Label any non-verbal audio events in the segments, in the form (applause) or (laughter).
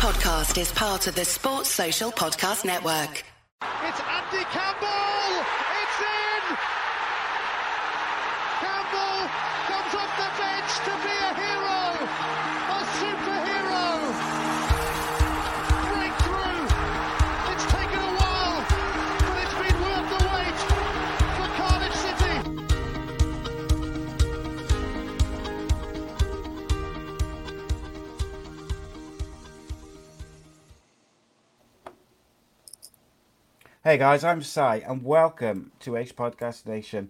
podcast is part of the Sports Social Podcast Network. It's Andy Campbell! Hey guys, I'm Si, and welcome to Ace Podcast Nation.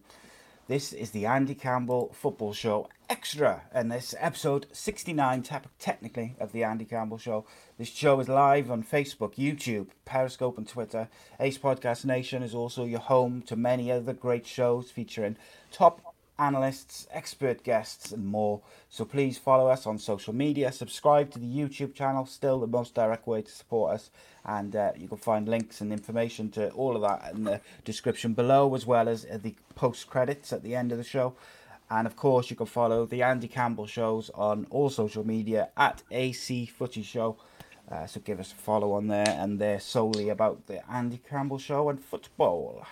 This is the Andy Campbell Football Show Extra, and this episode 69, te- technically, of the Andy Campbell Show. This show is live on Facebook, YouTube, Periscope, and Twitter. Ace Podcast Nation is also your home to many other great shows featuring top analysts, expert guests, and more. So please follow us on social media, subscribe to the YouTube channel, still the most direct way to support us. And uh, you can find links and information to all of that in the description below, as well as the post credits at the end of the show. And of course, you can follow the Andy Campbell shows on all social media at AC Footy Show. Uh, so give us a follow on there, and they're solely about the Andy Campbell show and football.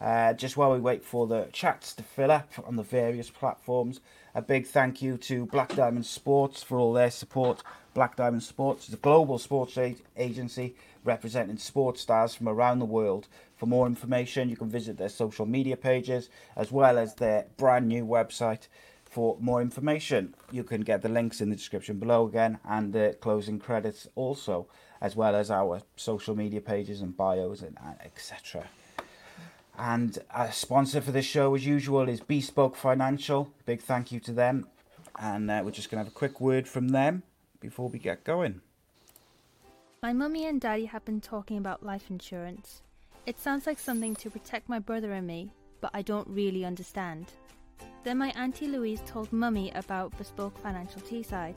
Uh, just while we wait for the chats to fill up on the various platforms, a big thank you to Black Diamond Sports for all their support. Black Diamond Sports is a global sports agency representing sports stars from around the world. For more information, you can visit their social media pages as well as their brand new website. For more information, you can get the links in the description below again and the closing credits also, as well as our social media pages and bios and etc. And a sponsor for this show, as usual, is Bespoke Financial. Big thank you to them. And uh, we're just going to have a quick word from them before we get going. My mummy and daddy have been talking about life insurance. It sounds like something to protect my brother and me, but I don't really understand. Then my auntie Louise told mummy about Bespoke Financial Teesside.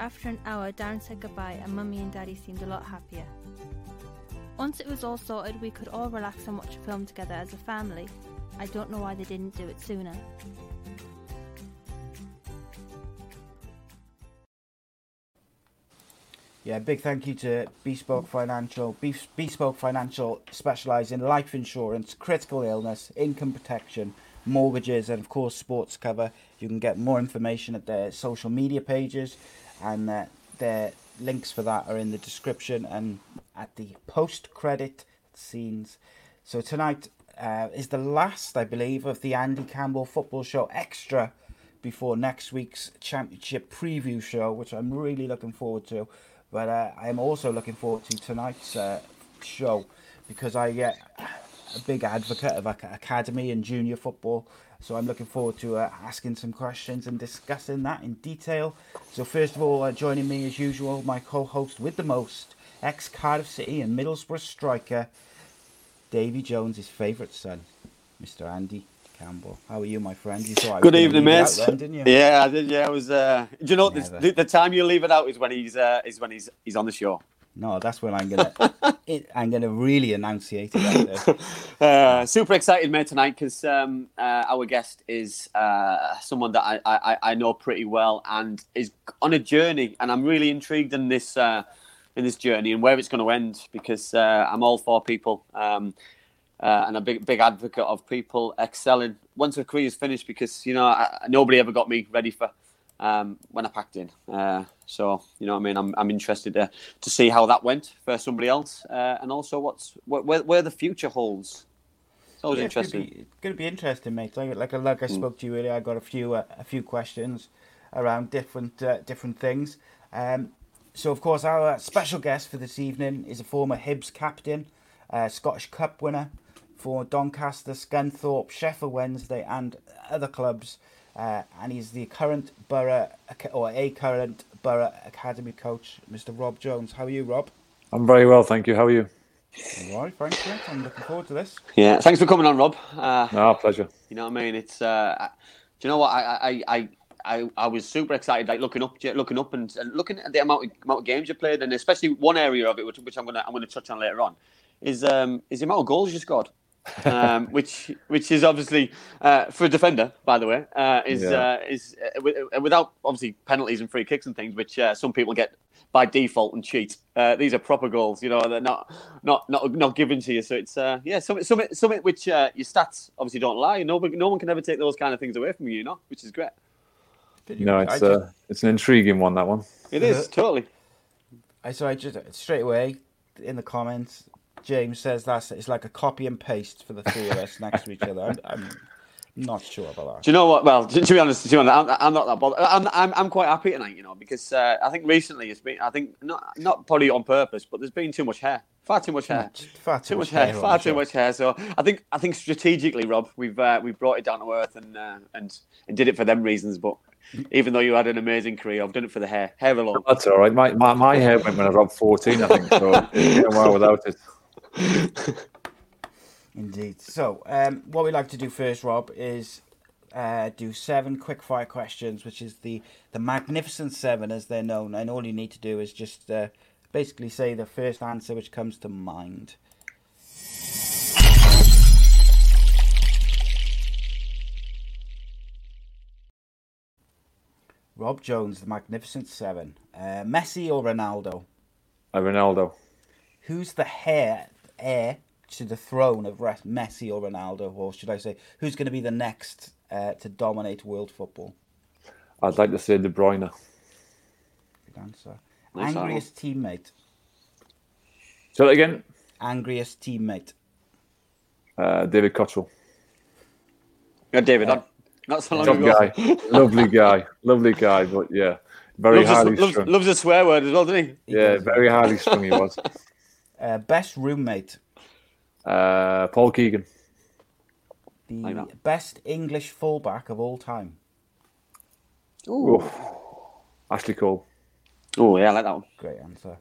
After an hour, Darren said goodbye, and mummy and daddy seemed a lot happier. Once it was all sorted, we could all relax and watch a film together as a family. I don't know why they didn't do it sooner. Yeah, big thank you to Bespoke Financial. Bespoke Financial specialise in life insurance, critical illness, income protection, mortgages, and of course sports cover. You can get more information at their social media pages, and uh, their links for that are in the description and at the post credit scenes. So tonight uh, is the last, I believe, of the Andy Campbell Football Show Extra before next week's championship preview show, which I'm really looking forward to. But uh, I am also looking forward to tonight's uh, show because I get a big advocate of academy and junior football. So I'm looking forward to uh, asking some questions and discussing that in detail. So first of all, uh, joining me as usual, my co-host with the most, ex Cardiff City and Middlesbrough striker, Davy Jones' favourite son, Mr. Andy Campbell. How are you, my friend? You thought Good evening, leave it mates. out then, didn't you? Yeah, I did. Yeah, I was. Uh, do you know. The, the time you leave it out is when he's uh, is when he's he's on the show. No, that's when I'm gonna (laughs) it, I'm gonna really enunciate it. Out there. (laughs) Uh, super excited, mate, tonight because um, uh, our guest is uh, someone that I, I, I know pretty well and is on a journey, and I'm really intrigued in this uh, in this journey and where it's going to end because uh, I'm all for people um, uh, and a big big advocate of people excelling once a career is finished because you know I, nobody ever got me ready for um, when I packed in. Uh, so you know, what I mean, I'm I'm interested to to see how that went for somebody else, uh, and also what's wh- where where the future holds. It's always Yeah, it's gonna interesting. be- It's going to be interesting, mate. Like like like I spoke to you earlier, I got a few uh, a few questions around different uh, different things. Um, so of course, our special guest for this evening is a former Hibs captain, uh, Scottish Cup winner for Doncaster, Scunthorpe, Sheffield Wednesday, and other clubs. Uh, and he's the current Boro or a current Boro Academy coach, Mr. Rob Jones. How are you, Rob? I'm very well, thank you. How are you? All right, thanks, mate. I'm looking forward to this. Yeah, thanks for coming on, Rob. Uh, No, pleasure. You know what I mean? It's. Uh, do you know what I I. I I, I was super excited, like looking up, looking up, and, and looking at the amount of, amount of games you played, and especially one area of it, which, which I'm gonna I'm gonna touch on later on, is um is the amount of goals you scored, um, (laughs) which which is obviously uh, for a defender, by the way, uh, is Yeah. uh, is uh, wi- uh, without obviously penalties and free kicks and things, which uh, some people get by default and cheat. Uh, these are proper goals, you know, they're not not not not given to you. So it's uh, yeah, something something something which uh, your stats obviously don't lie. No, one- no one can ever take those kind of things away from you, you know, which is great. No, I it's just- uh, it's an intriguing one. That one. It is totally. I so I just straight away in the comments, James says that's it's like a copy and paste for the three of us next to each other. I'm, I'm not sure about that. Do you know what? Well, to, to be honest, to be honest, I'm, I'm not that bothered. I'm, I'm, I'm quite happy tonight, you know, because uh, I think recently it's been, I think not not probably on purpose, but there's been too much hair, far too much hair, that. Far too much hair, on far too show. much hair. So I think I think strategically, Rob, we've uh, we've brought it down to earth and uh, and and did it for them reasons. But even though you had an amazing career, I've done it for the hair, hair alone. That's all right. My, my, my hair went when I was about 14, I think. So (laughs) getting well without it. (laughs) Indeed. So, um, what we like to do first, Rob, is uh, do seven quick fire questions, which is the the magnificent seven as they're known, and all you need to do is just uh, basically say the first answer which comes to mind. Rob Jones, the magnificent seven. Uh, Messi or Ronaldo? Uh, Ronaldo. who's the heir heir to the throne of Res- Messi or Ronaldo, or should I say, who's going to be the next uh, to dominate world football? I'd like to say De Bruyne. Good answer. Nice Angriest teammate. Say So again, Angriest teammate. uh, David Cottrell. Yeah, David, not, not so long Top ago. guy, lovely guy, lovely guy. But yeah, very Loves highly a, loves, strung. loves a swear word as well, doesn't he? Yeah, very highly strung he was. Uh, best roommate. Uh, Paul Keegan. The Like best English fullback of all time. Oof. Ashley Cole. Oh, yeah, I like that one. Great answer.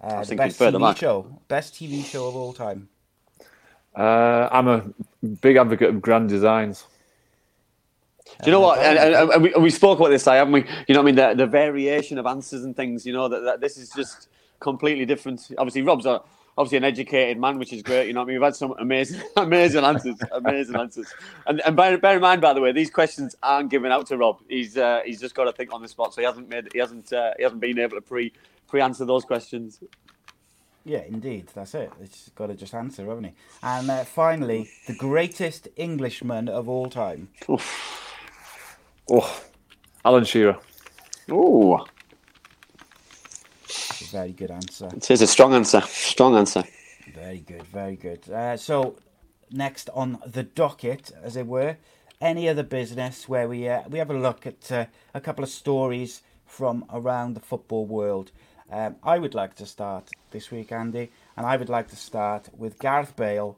I Uh, was the thinking best further TV back. show. Best TV show of all time. Uh, I'm a big advocate of grand designs. Do you know what? And, and, and we, and we spoke about this, I haven't we? You know what I mean? The, the variation of answers and things, you know, that, that this is just completely different. Obviously, Rob's a, obviously an educated man, which is great. You know what I mean? We've had some amazing, (laughs) amazing answers, amazing answers. And, and bear, bear in mind, by the way, these questions aren't given out to Rob. He's uh, he's just got to think on the spot, so he hasn't made, he hasn't, uh, he hasn't been able to pre pre answer those questions. Yeah, indeed. That's it. He's got to just answer, haven't he? And uh, finally, the greatest Englishman of all time. Oh, Alan Shearer. Oh, It's a very good answer. it is a strong answer. Strong answer. Very good, very good. Uh, so, next on the docket, as it were, any other business where we uh, we have a look at uh, a couple of stories from around the football world. Um, I would like to start this week, Andy, and I would like to start with Gareth Bale,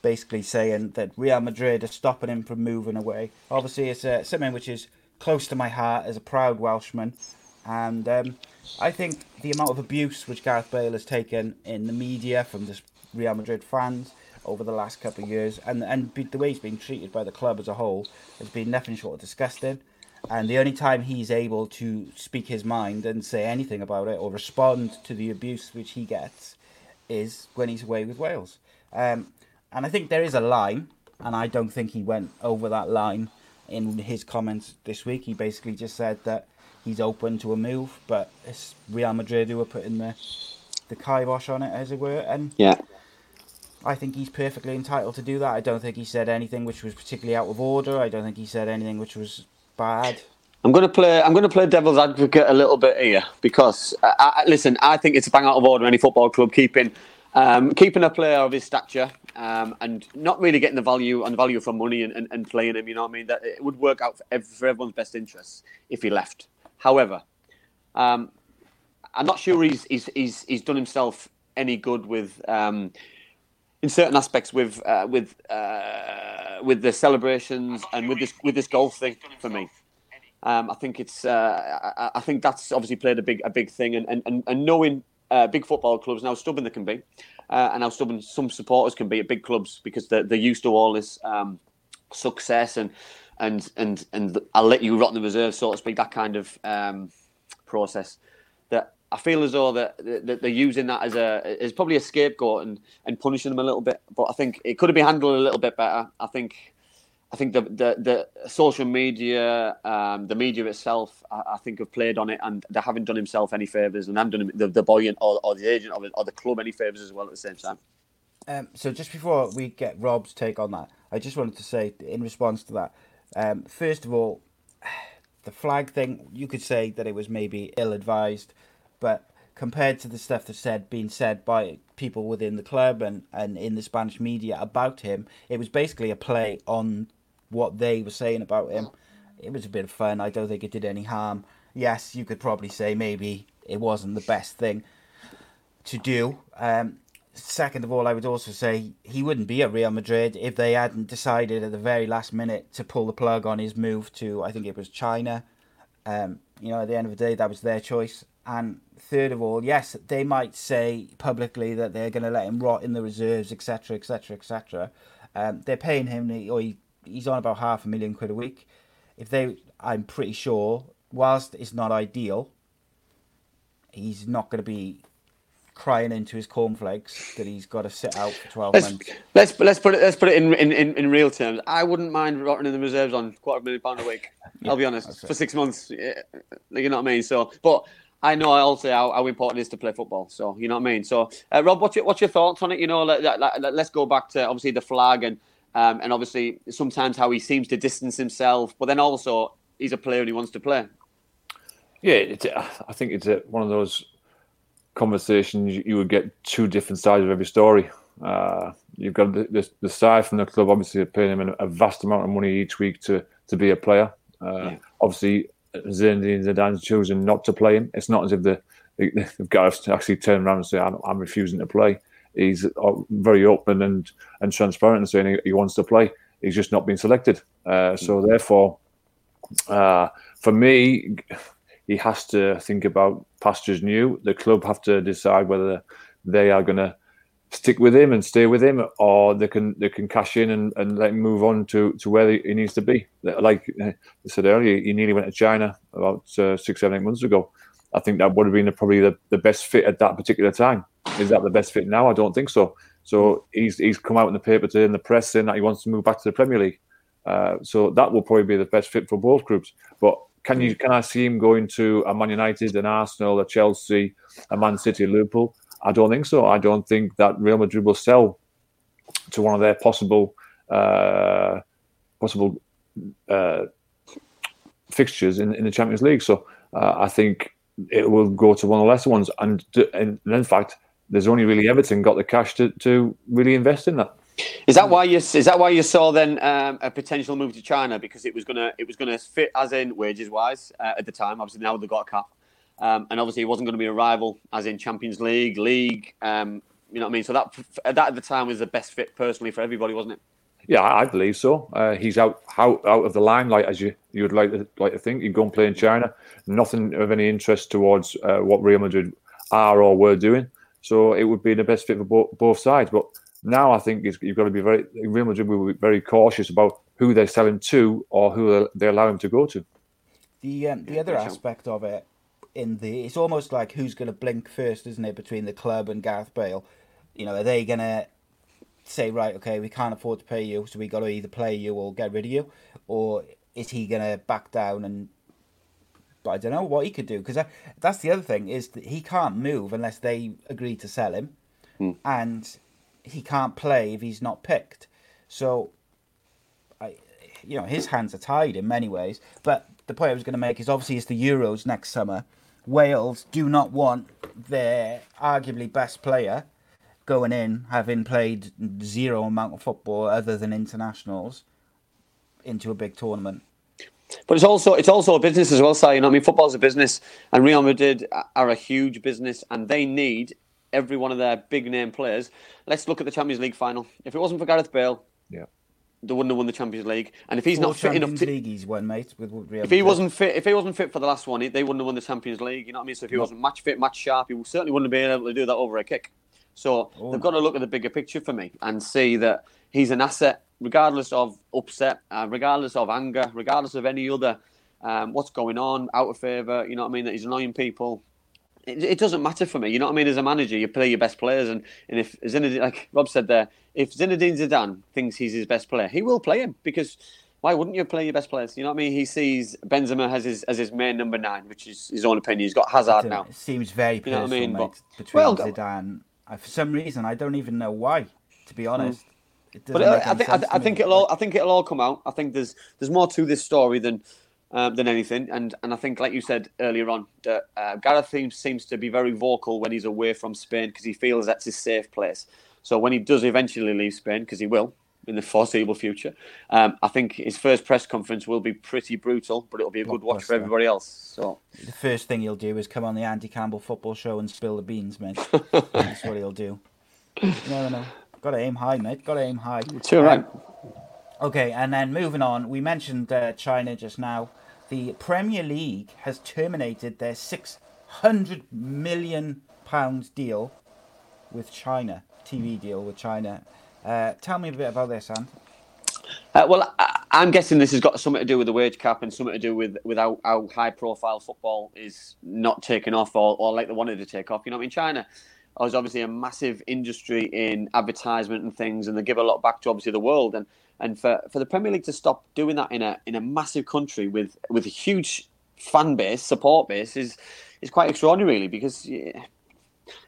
basically saying that Real Madrid are stopping him from moving away. Obviously, it's uh, something which is close to my heart as a proud Welshman, and um, I think the amount of abuse which Gareth Bale has taken in the media from the Real Madrid fans over the last couple of years, and and the way he's been treated by the club as a whole, has been nothing short of disgusting. And the only time he's able to speak his mind and say anything about it or respond to the abuse which he gets is when he's away with Wales. Um, and I think there is a line, and I don't think he went over that line in his comments this week. He basically just said that he's open to a move, but it's Real Madrid who are putting the the kibosh on it, as it were. And Yeah. I think he's perfectly entitled to do that. I don't think he said anything which was particularly out of order. I don't think he said anything which was bad. I'm going to play. I'm going to play devil's advocate a little bit here because, uh, I, listen, I think it's a bang out of order any football club keeping um, keeping a player of his stature um, and not really getting the value and value for money and, and, and playing him. You know what I mean? That it would work out for, ev- for everyone's best interests if he left. However, um, I'm not sure he's, he's he's he's done himself any good with. Um, in certain aspects, with uh, with uh, with the celebrations and with this with this golf thing for me, um, I think it's. Uh, I, I think that's obviously played a big a big thing, and and, and, knowing uh, big football clubs, now stubborn they can be, uh, and how stubborn some supporters can be at big clubs because they're, they're used to all this um, success and and and and I'll let you rot in the reserve, so to speak. That kind of um, process that I feel as though that, that they're using that as a as probably a scapegoat and, and punishing them a little bit. But I think it could have been handled a little bit better. I think I think the the, the social media, um, the media itself, I, I, think have played on it, and they haven't done himself any favors, and haven't done the, the boy or, or the agent or, the club any favors as well at the same time. Um, so just before we get Rob's take on that, I just wanted to say in response to that, um, first of all, the flag thing, you could say that it was maybe ill advised, but compared to the stuff that's said being said by people within the club and, and in the Spanish media about him, it was basically a play on what they were saying about him. It was a bit of fun. I don't think it did any harm. Yes, you could probably say maybe it wasn't the best thing to do. Um, second of all, I would also say he wouldn't be at Real Madrid if they hadn't decided at the very last minute to pull the plug on his move to, I think it was China. Um, you know, at the end of the day, that was their choice. And third of all, yes, they might say publicly that they're going to let him rot in the reserves, etc., etc., etc. They're paying him, or he, he's on about half a million quid a week. If they, I'm pretty sure, whilst it's not ideal, he's not going to be crying into his cornflakes that he's got to sit out for 12 let's, months. Let's let's put it let's put it in, in, in, in real terms. I wouldn't mind rotting in the reserves on quarter of a million pound a week. (laughs) yeah, I'll be honest for six months. You know what I mean? So, but I know I also how, how important it is to play football. So you know what I mean. So, uh, Rob, what's your what's your thoughts on it? You know, let, let, let, let's go back to obviously the flag and um, and obviously sometimes how he seems to distance himself, but then also he's a player and he wants to play. Yeah, I think it's a, one of those conversations, you would get two different sides of every story. Uh, you've got the, the, the, side from the club, obviously paying him a vast amount of money each week to, to be a player. Uh, yeah. Obviously, Zinedine Zidane's chosen not to play him. It's not as if the, got (laughs) to actually turn around and say, I'm, I'm refusing to play. He's uh, very open and, and transparent and saying he, he wants to play. He's just not been selected. Uh, so, mm. therefore, uh, for me, he has to think about pastures new. The club have to decide whether they are going to stick with him and stay with him, or they can they can cash in and, and let him move on to, to where he needs to be. Like I said earlier, he nearly went to China about uh, six, seven, eight months ago. I think that would have been probably the, the best fit at that particular time. Is that the best fit now? I don't think so. So he's he's come out in the paper today in the press saying that he wants to move back to the Premier League. Uh, so that will probably be the best fit for both groups. But can you can I see him going to a Man United, an Arsenal, a Chelsea, a Man City, Liverpool? I don't think so. I don't think that Real Madrid will sell to one of their possible uh, possible uh, fixtures in, in the Champions League. So uh, I think it will go to one of the lesser ones. And, and in fact, there's only really Everton got the cash to, to really invest in that. Is that why you is that why you saw then um, a potential move to China because it was gonna it was gonna fit as in wages wise uh, at the time. Obviously now they've got a cap, um, and obviously it wasn't going to be a rival as in Champions League, league. Um, you know what I mean? So that that at the time was the best fit personally for everybody, wasn't it? Yeah, I believe so. Uh, he's out, out out of the limelight as you you would like to like to think. He'd go and play in China. Nothing of any interest towards uh, what Real Madrid are or were doing. So it would be the best fit for both, both sides. But now I think you've got to be very Real Madrid will be very cautious about who they sell him to or who they allow him to go to. The um, the other aspect of it in the it's almost like who's going to blink first, isn't it, between the club and Gareth Bale? You know, are they going to say right, okay, we can't afford to pay you, so we got to either play you or get rid of you, or is he going to back down and? But I don't know what he could do because that's the other thing is that he can't move unless they agree to sell him, hmm. and he can't play if he's not picked. So, I, you know, his hands are tied in many ways. But the point I was going to make is obviously it's the Euros next summer. Wales do not want their arguably best player going in, having played zero amount of football other than internationals, into a big tournament. But it's also it's also a business as well, Si. You know, I mean, football's a business, and Real Madrid are a huge business, and they need every one of their big name players. Let's look at the Champions League final. If it wasn't for Gareth Bale, yeah, they wouldn't have won the Champions League. And if he's Four not fit Champions enough to, League, he's won, mate. With Real if he wasn't fit, if he wasn't fit for the last one, they wouldn't have won the Champions League. You know what I mean? So if he no. wasn't match fit, match sharp, he certainly wouldn't have been able to do that over a kick. So Oh. they've got to look at the bigger picture for me and see that he's an asset, regardless of upset, uh, regardless of anger, regardless of any other um, what's going on, out of favour. You know what I mean? That he's annoying people. It, it doesn't matter for me. You know what I mean? As a manager, you play your best players, and, and if Zinedine, like Rob said there, if Zinedine Zidane thinks he's his best player, he will play him because why wouldn't you play your best players? You know what I mean? He sees Benzema as his as his main number nine, which is his own opinion. He's got Hazard now. It seems very You know what I mean? mate, But- between well, Zidane. I, for some reason, I don't even know why. To be honest, it Hmm. But uh, I think I, I think it'll all I think it'll all come out. I think there's there's more to this story than um, than anything, and and I think like you said earlier on, that uh, Gareth seems seems to be very vocal when he's away from Spain because he feels that's his safe place. So when he does eventually leave Spain, because he will in the (laughs) foreseeable future, um, I think his first press conference will be pretty brutal, but it'll be a good watch for everybody else. So the first thing he'll do is come on the Andy Campbell football show and spill the beans, mate. (laughs) That's what he'll do. No, no, no. got to aim high, mate. Got to aim high. too right. Um, Okay, and then moving on, we mentioned uh, China just now. The Premier League has terminated their six hundred million pounds deal with China, TV deal with China. Uh, tell me a bit about this, Ant. Uh, well, I, I'm guessing this has got something to do with the wage cap and something to do with, with how, how high profile football is not taking off or, or like they wanted to take off. You know, I mean, China is obviously a massive industry in advertisement and things, and they give a lot back to obviously the world. And and for, for the Premier League to stop doing that in a in a massive country with with a huge fan base, support base, is is quite extraordinary, really, because.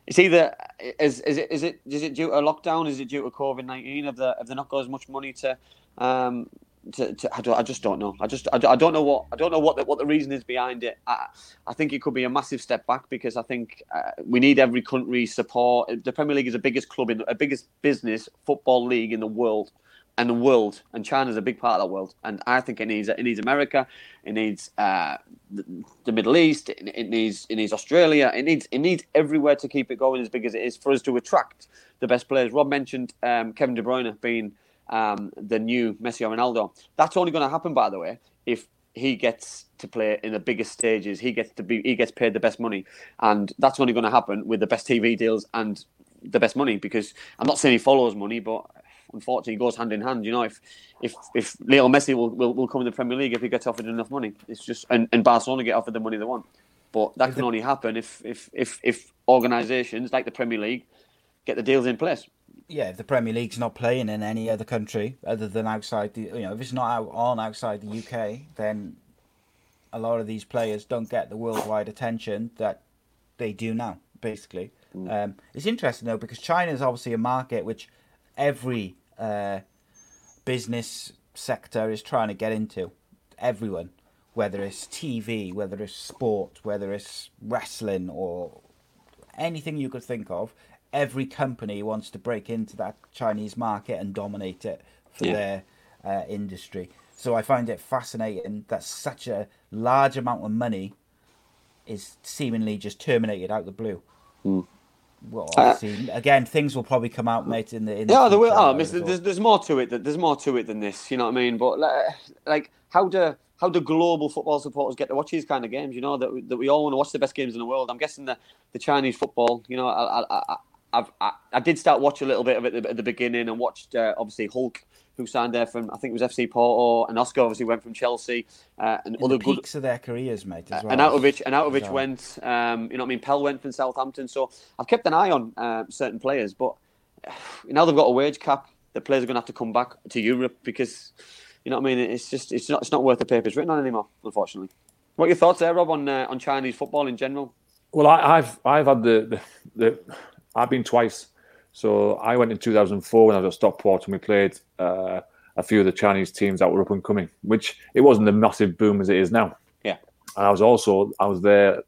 It's either is, is it is it is it due to lockdown? Is it due to COVID nineteen? Have they have they not got as much money to um to, to I, don't, I just don't know. I just I, I don't know what I don't know what the, what the reason is behind it. I I think it could be a massive step back because I think uh, we need every country support. The Premier League is the biggest club in the biggest business football league in the world. And the world, and China's a big part of that world, and I think it needs it needs America, it needs uh, the, Middle East, it, it needs it needs Australia, it needs it needs everywhere to keep it going as big as it is for us to attract the best players. Rob mentioned um, Kevin De Bruyne being um, the new Messi or Ronaldo. That's only going to happen, by the way, if he gets to play in the biggest stages. He gets to be he gets paid the best money, and that's only going to happen with the best TV deals and the best money. Because I'm not saying he follows money, but unfortunately, goes hand in hand. You know, if if if Lionel Messi will, will, will come in the Premier League if he gets offered enough money, it's just and, and Barcelona get offered the money they want. But that can only happen if if if if organisations like the Premier League get the deals in place. Yeah, if the Premier League's not playing in any other country other than outside the, you know, if it's not out on outside the UK, then a lot of these players don't get the worldwide attention that they do now. Basically, um, it's interesting though because China is obviously a market which every uh, business sector is trying to get into. Everyone, whether it's TV, whether it's sport, whether it's wrestling or anything you could think of, every company wants to break into that Chinese market and dominate it for Yeah. their uh, industry. So I find it fascinating that such a large amount of money is seemingly just terminated out of the blue. Hmm. Well, obviously, again, things will probably come out, mate. In the in the Yeah, there will. Oh, mister, there's, there's more to it. That there's more to it than this. You know what I mean? But like, how do how do global football supporters get to watch these kind of games? You know that we, that we all want to watch the best games in the world. I'm guessing the the Chinese football. You know, I I, I, I've, I, I did start watch a little bit of it at the, at the beginning and watched uh, obviously Hulk. Who signed there from? I think it was FC Porto, and Oscar obviously went from Chelsea, uh, and in other the good peaks of their careers, mate. As well. and Outovich and Outovich Bizarre. went. Um, you know, what I mean, Pellè went from Southampton. So I've kept an eye on uh, certain players, but (sighs) now they've got a wage cap. The players are going to have to come back to Europe because, you know, what I mean, it's just it's not it's not worth the paper it's written on anymore. Unfortunately, what are your thoughts there, Rob, on uh, on Chinese football in general? Well, I, I've I've had the, the the I've been twice. So I went in 2004 when I was at Stockport and we played uh, a few of the Chinese teams that were up and coming, which it wasn't the massive boom as it is now. Yeah. And I was also I was there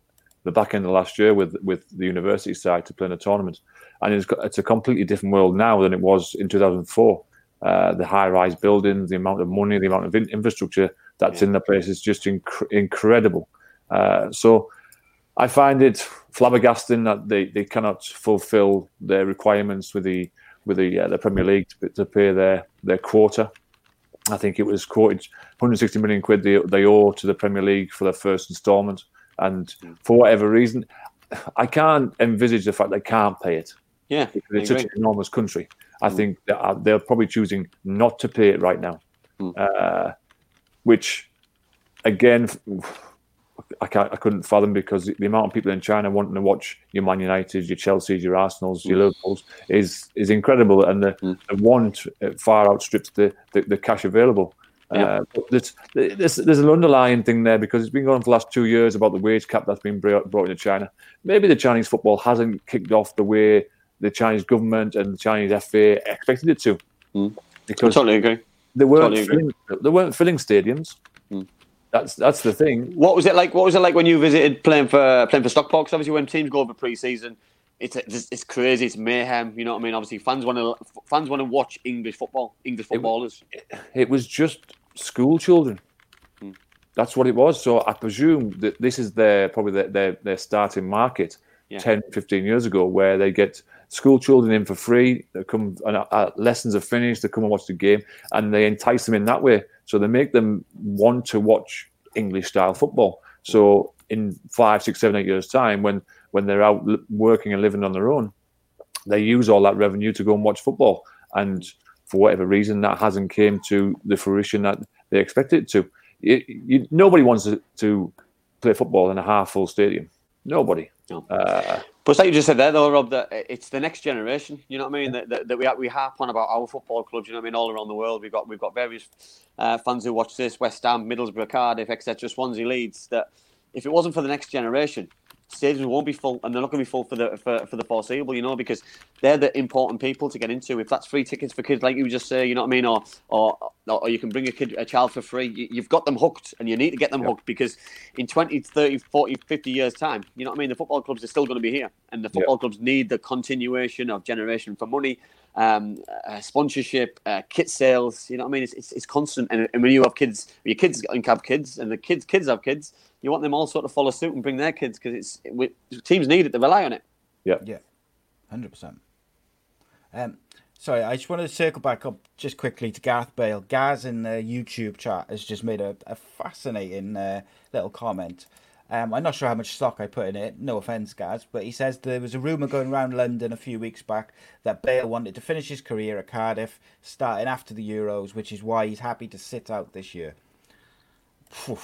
the back end of last year with with the university side to play in a tournament, and it's got- it's a completely different world now than it was in 2004. Uh, the high-rise buildings, the amount of money, the amount of in- infrastructure that's in the place is just inc- incredible. Uh, so I find it flabbergasting that they, they cannot fulfil their requirements with the with the uh, the Premier League to, to pay their their quota. I think it was quoted 160 million quid they, they owe to the Premier League for their first instalment, and for whatever reason, I can't envisage the fact they can't pay it. Yeah, it's such an enormous country. I Mm. think uh, they're probably choosing not to pay it right now, Mm. uh, which again. I, can't, I couldn't fathom because the, amount of people in China wanting to watch your Man United, your Chelsea's, your Arsenal's, your Liverpool's is is incredible, and the, Mm. the want uh, far outstrips the, the, the cash available. Yeah. Uh, but there's, there's, there's an underlying thing there because it's been going on for the last two years about the wage cap that's been brought brought into China. Maybe the Chinese football hasn't kicked off the way the Chinese government and the Chinese FA expected it to, Mm. I totally agree. they weren't totally agree. filling, they weren't filling stadiums. Mm. That's that's the thing. What was it like? What was it like when you visited playing for playing for Stockport? 'Cause obviously, when teams go over pre-season, it's it's, it's crazy. It's mayhem. You know what I mean? Obviously, fans want to fans want to watch English football, English footballers. It was just school children. Mm. That's what it was. So I presume that this is their probably their their, their starting market Yeah. 10, 15 years ago, where they get school children in for free. They come and uh, lessons are finished. They come and watch the game, and they entice them in that way. So they make them want to watch English style football. So in five, six, seven, eight years time, when when they're out working and living on their own, they use all that revenue to go and watch football. And for whatever reason, that hasn't came to the fruition that they expected it to. You, you, nobody wants to, to play football in a half full stadium. Nobody. No. Uh, But it's like you just said there, though, Rob, that it's the next generation. You know what I mean? That, that, that we we harp on about our football clubs. You know what I mean? All around the world, we've got we've got various uh, fans who watch this: West Ham, Middlesbrough, Cardiff, etc., Swansea, Leeds. That if it wasn't for the next generation, stadiums won't be full, and they're not going to be full for the for, for the foreseeable. You know, because they're the important people to get into. If that's free tickets for kids, like you just say, you know what I mean, or or or you can bring a kid a child for free. You, you've got them hooked, and you need to get them hooked because in 20, 30, 40, 50 years time, you know what I mean. The football clubs are still going to be here, and the football clubs need the continuation of generation for money. Um, uh, sponsorship, uh, kit sales, you know what I mean? It's, it's, it's constant. And, and when you have kids, your kids have kids, and the kids kids have kids, you want them all sort of follow suit and bring their kids because it's we, teams need it. They rely on it. yeah. Yeah, hundred percent. Um, sorry, I just wanted to circle back up just quickly to Gareth Bale. Gaz in the YouTube chat has just made a, a fascinating uh, little comment. Um, I'm not sure how much stock I put in it. No offense, Gaz, but he says there was a rumor going around London a few weeks back that Bale wanted to finish his career at Cardiff, starting after the Euros, which is why he's happy to sit out this year. Phew.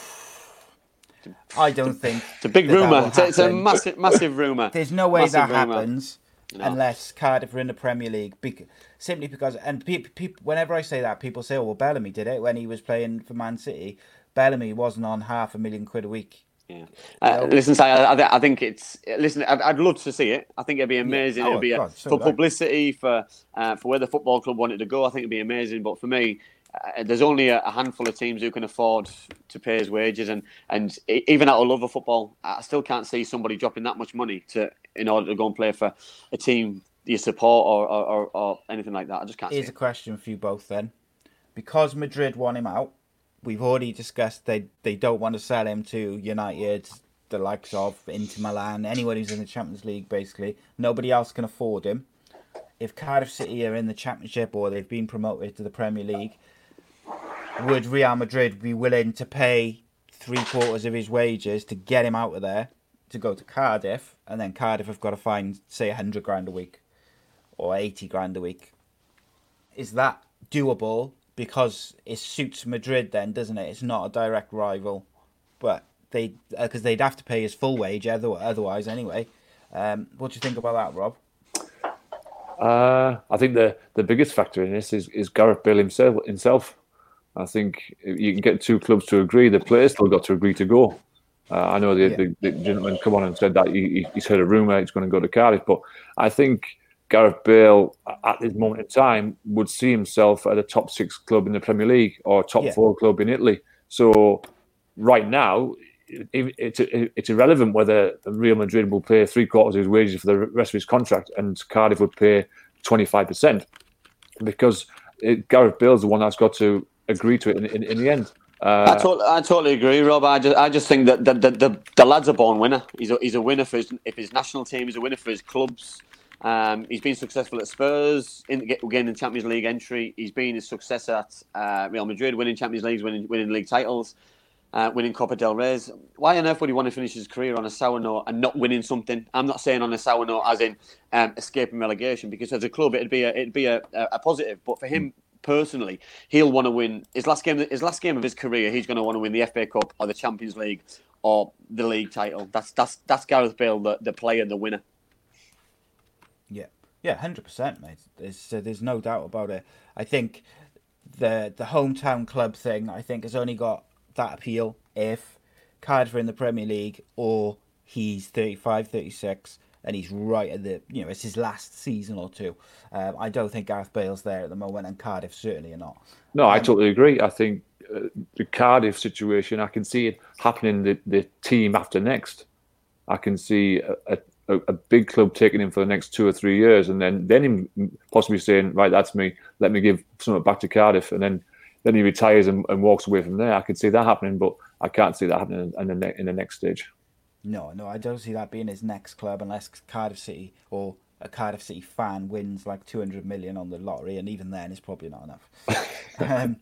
I don't think It's a big rumor. It's, a- a massive, massive rumor. There's no way Massive that rumour. happens No. unless Cardiff are in the Premier League. Bec- simply because, and people, peop whenever I say that, people say, "Oh, well, Bellamy did it when he was playing for Man City." Bellamy wasn't on half a million quid a week. Yeah. Uh, listen, I, I, I think it's. Listen, I'd, I'd love to see it. I think it'd be amazing. Oh, it'd be a, God, so for publicity, for uh, for where the football club wanted to go. I think it'd be amazing. But for me, uh, there's only a, a handful of teams who can afford to pay his wages, and and even out of love of football, I still can't see somebody dropping that much money to in order to go and play for a team you support or or, or, or anything like that. I just can't see Here's a question for you both then. Because Madrid want him out, we've already discussed they, they don't want to sell him to United, the likes of Inter Milan, anyone who's in the Champions League basically. Nobody else can afford him. If Cardiff City are in the Championship or they've been promoted to the Premier League, would Real Madrid be willing to pay three quarters of his wages to get him out of there to go to Cardiff, and then Cardiff have got to find say hundred grand a week or eighty grand a week? Is that doable? Because it suits Madrid, then doesn't it? It's not a direct rival, but they because they'd have to pay his full wage otherwise anyway. Um, what do you think about that, Rob? Uh, I think the, the biggest factor in this is, is Gareth Bale himself. himself. I think you can get two clubs to agree. The players still got to agree to go. Uh, I know the, Yeah. the, the gentleman come on and said that he, he- he's heard a rumor he's going to go to Cardiff, but I think Gareth Bale at this moment in time would see himself at a top six club in the Premier League or top Yeah. four club in Italy. So right now, it, it's it's irrelevant whether Real Madrid will pay three quarters of his wages for the rest of his contract and Cardiff would pay twenty five percent because it, Gareth Bale's the one that's got to agree to it in, in, in the end. I, Uh, I totally agree, Rob. I just, I just think that the, the, the, the lad's a born winner. He's a, he's a winner for his, if his national team. He's a winner for his clubs. Um, he's been successful at Spurs, in gaining Champions League entry. He's been a success at uh, Real Madrid, winning Champions Leagues, winning, winning league titles. uh, winning Copa del Rey's. Why on earth would he want to finish his career on a sour note and not winning something? I'm not saying on a sour note as in um, escaping relegation, because as a club it'd be a, it'd be a, a positive. But for him personally, he'll want to win his last game. His last game of his career, he's going to want to win the FA Cup or the Champions League or the league title. That's that's that's Gareth Bale, the, the player, the winner. Yeah, yeah, hundred percent, mate. There's uh, there's no doubt about it. I think the the hometown club thing, I think, has only got that appeal if Cardiff are in the Premier League or he's 35, 36 and he's right at the you know it's his last season or two. Um, I don't think Gareth Bale's there at the moment, and Cardiff certainly are not. No, um, I totally agree. I think uh, the Cardiff situation, I can see it happening the, the team after next. I can see a, a, a, big club taking him for the next two or three years, and then then him possibly saying, "Right, that's me. Let me give something back to Cardiff," and then then he retires and, and walks away from there. I could see that happening, but I can't see that happening in, in the in the next stage. No, no, I don't see that being his next club unless Cardiff City or a Cardiff City fan wins like 200 million on the lottery, and even then, it's probably not enough. (laughs) um,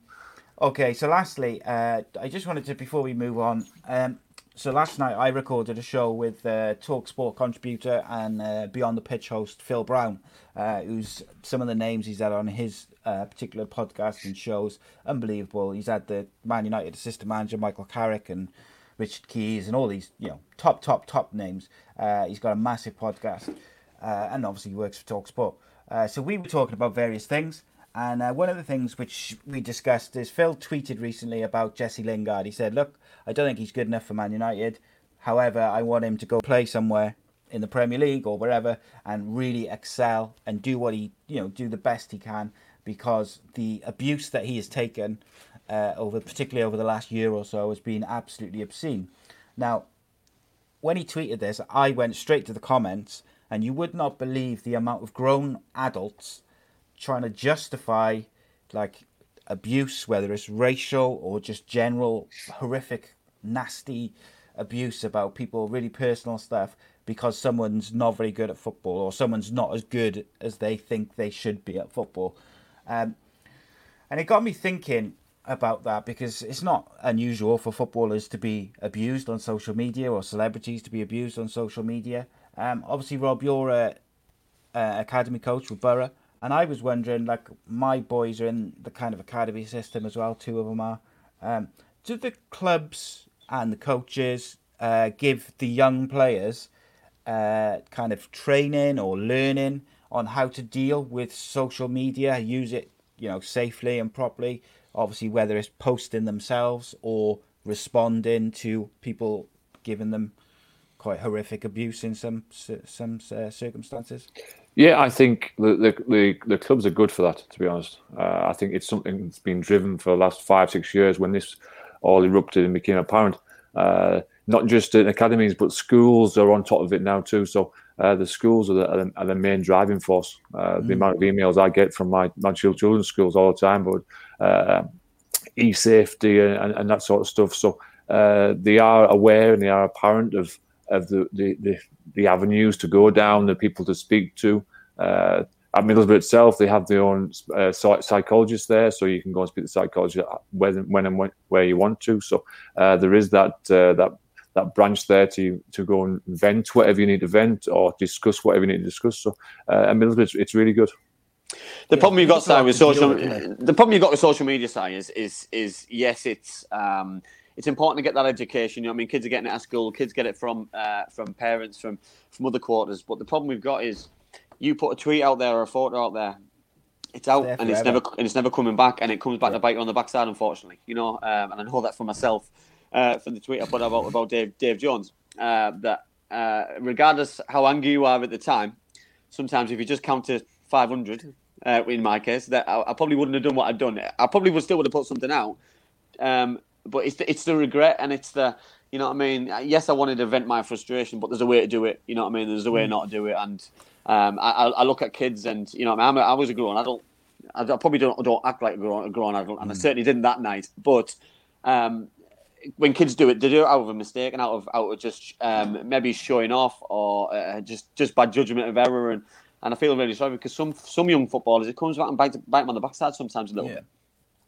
okay, so lastly, uh, I just wanted to, before we move on, um, so last night I recorded a show with uh, Talksport contributor and uh, Beyond the Pitch host Phil Brown, uh, who's some of the names he's had on his uh, particular podcast and shows unbelievable. He's had the Man United assistant manager Michael Carrick and Richard Keys and all these you know top top top names. Uh, he's got a massive podcast uh, and obviously he works for Talksport. Uh, so we were talking about various things. And uh, one of the things which we discussed is Phil tweeted recently about Jesse Lingard. He said, "Look, I don't think he's good enough for Man United. However, I want him to go play somewhere in the Premier League or wherever and really excel and do what he, you know, do the best he can because the abuse that he has taken uh, over, particularly over the last year or so, has been absolutely obscene. Now, when he tweeted this, I went straight to the comments, and you would not believe the amount of grown adults trying to justify like abuse, whether it's racial or just general horrific, nasty abuse about people, really personal stuff, because someone's not very good at football or someone's not as good as they think they should be at football. Um, and it got me thinking about that because it's not unusual for footballers to be abused on social media or celebrities to be abused on social media. Um, obviously, Rob, you're a, a, academy coach with Boro, and I was wondering, like, my boys are in the kind of academy system as well. Two of them are. Um, do the clubs and the coaches uh, give the young players uh, kind of training or learning on how to deal with social media, use it, you know, safely and properly. Obviously, whether it's posting themselves or responding to people giving them quite horrific abuse in some some uh, circumstances. Yeah, I think the, the, the the clubs are good for that. To be honest, uh, I think it's something that's been driven for the last five six years when this all erupted and became apparent. Uh, not just in academies, but schools are on top of it now too. So uh, the schools are the, are the, main driving force. Uh, mm. The amount of emails I get from my, my children's schools all the time uh, e-safety and, and, that sort of stuff. So uh, they are aware and they are apparent of of the, the, the, the avenues to go down, the people to speak to. Uh, at Middlesbrough itself, they have their own uh, psychologist there, so you can go and speak to the psychologist when, when and when, where you want to. So there is that that that branch there to to go and vent whatever you need to vent or discuss whatever you need to discuss. So, uh, and it's, it's really good. The yeah, problem you've got, Si, with social, the problem you've got with social media, Si, is is is yes, it's um, it's important to get that education. You know, I mean, kids are getting it at school, kids get it from uh, from parents, from from other quarters. But the problem we've got is, you put a tweet out there or a photo out there, it's out and it's never and it's never coming back, and it comes back yeah. to bite you on the backside, unfortunately. You know, um, and I know that for myself uh, from the tweet I put about about Dave Dave Jones uh, that uh, regardless how angry you are at the time, sometimes if you just count to 500, uh, in my case, that I, I, probably wouldn't have done what I'd done. I probably would still would have put something out. Um, but it's the, it's the regret and it's the you know what I mean. Yes, I wanted to vent my frustration, but there's a way to do it. You know what I mean. There's a way mm. not to do it, and um, I, I, look at kids and you know I, mean, I was a grown adult. I, probably don't don't act like a grown, a grown adult, and mm. I certainly didn't that night. But um, when kids do it, they do it out of a mistake and out of out of just um, maybe showing off or uh, just just bad judgment of error. And, and I feel really sorry because some some young footballers it comes back and bite, bite them on the backside sometimes a little yeah. bit.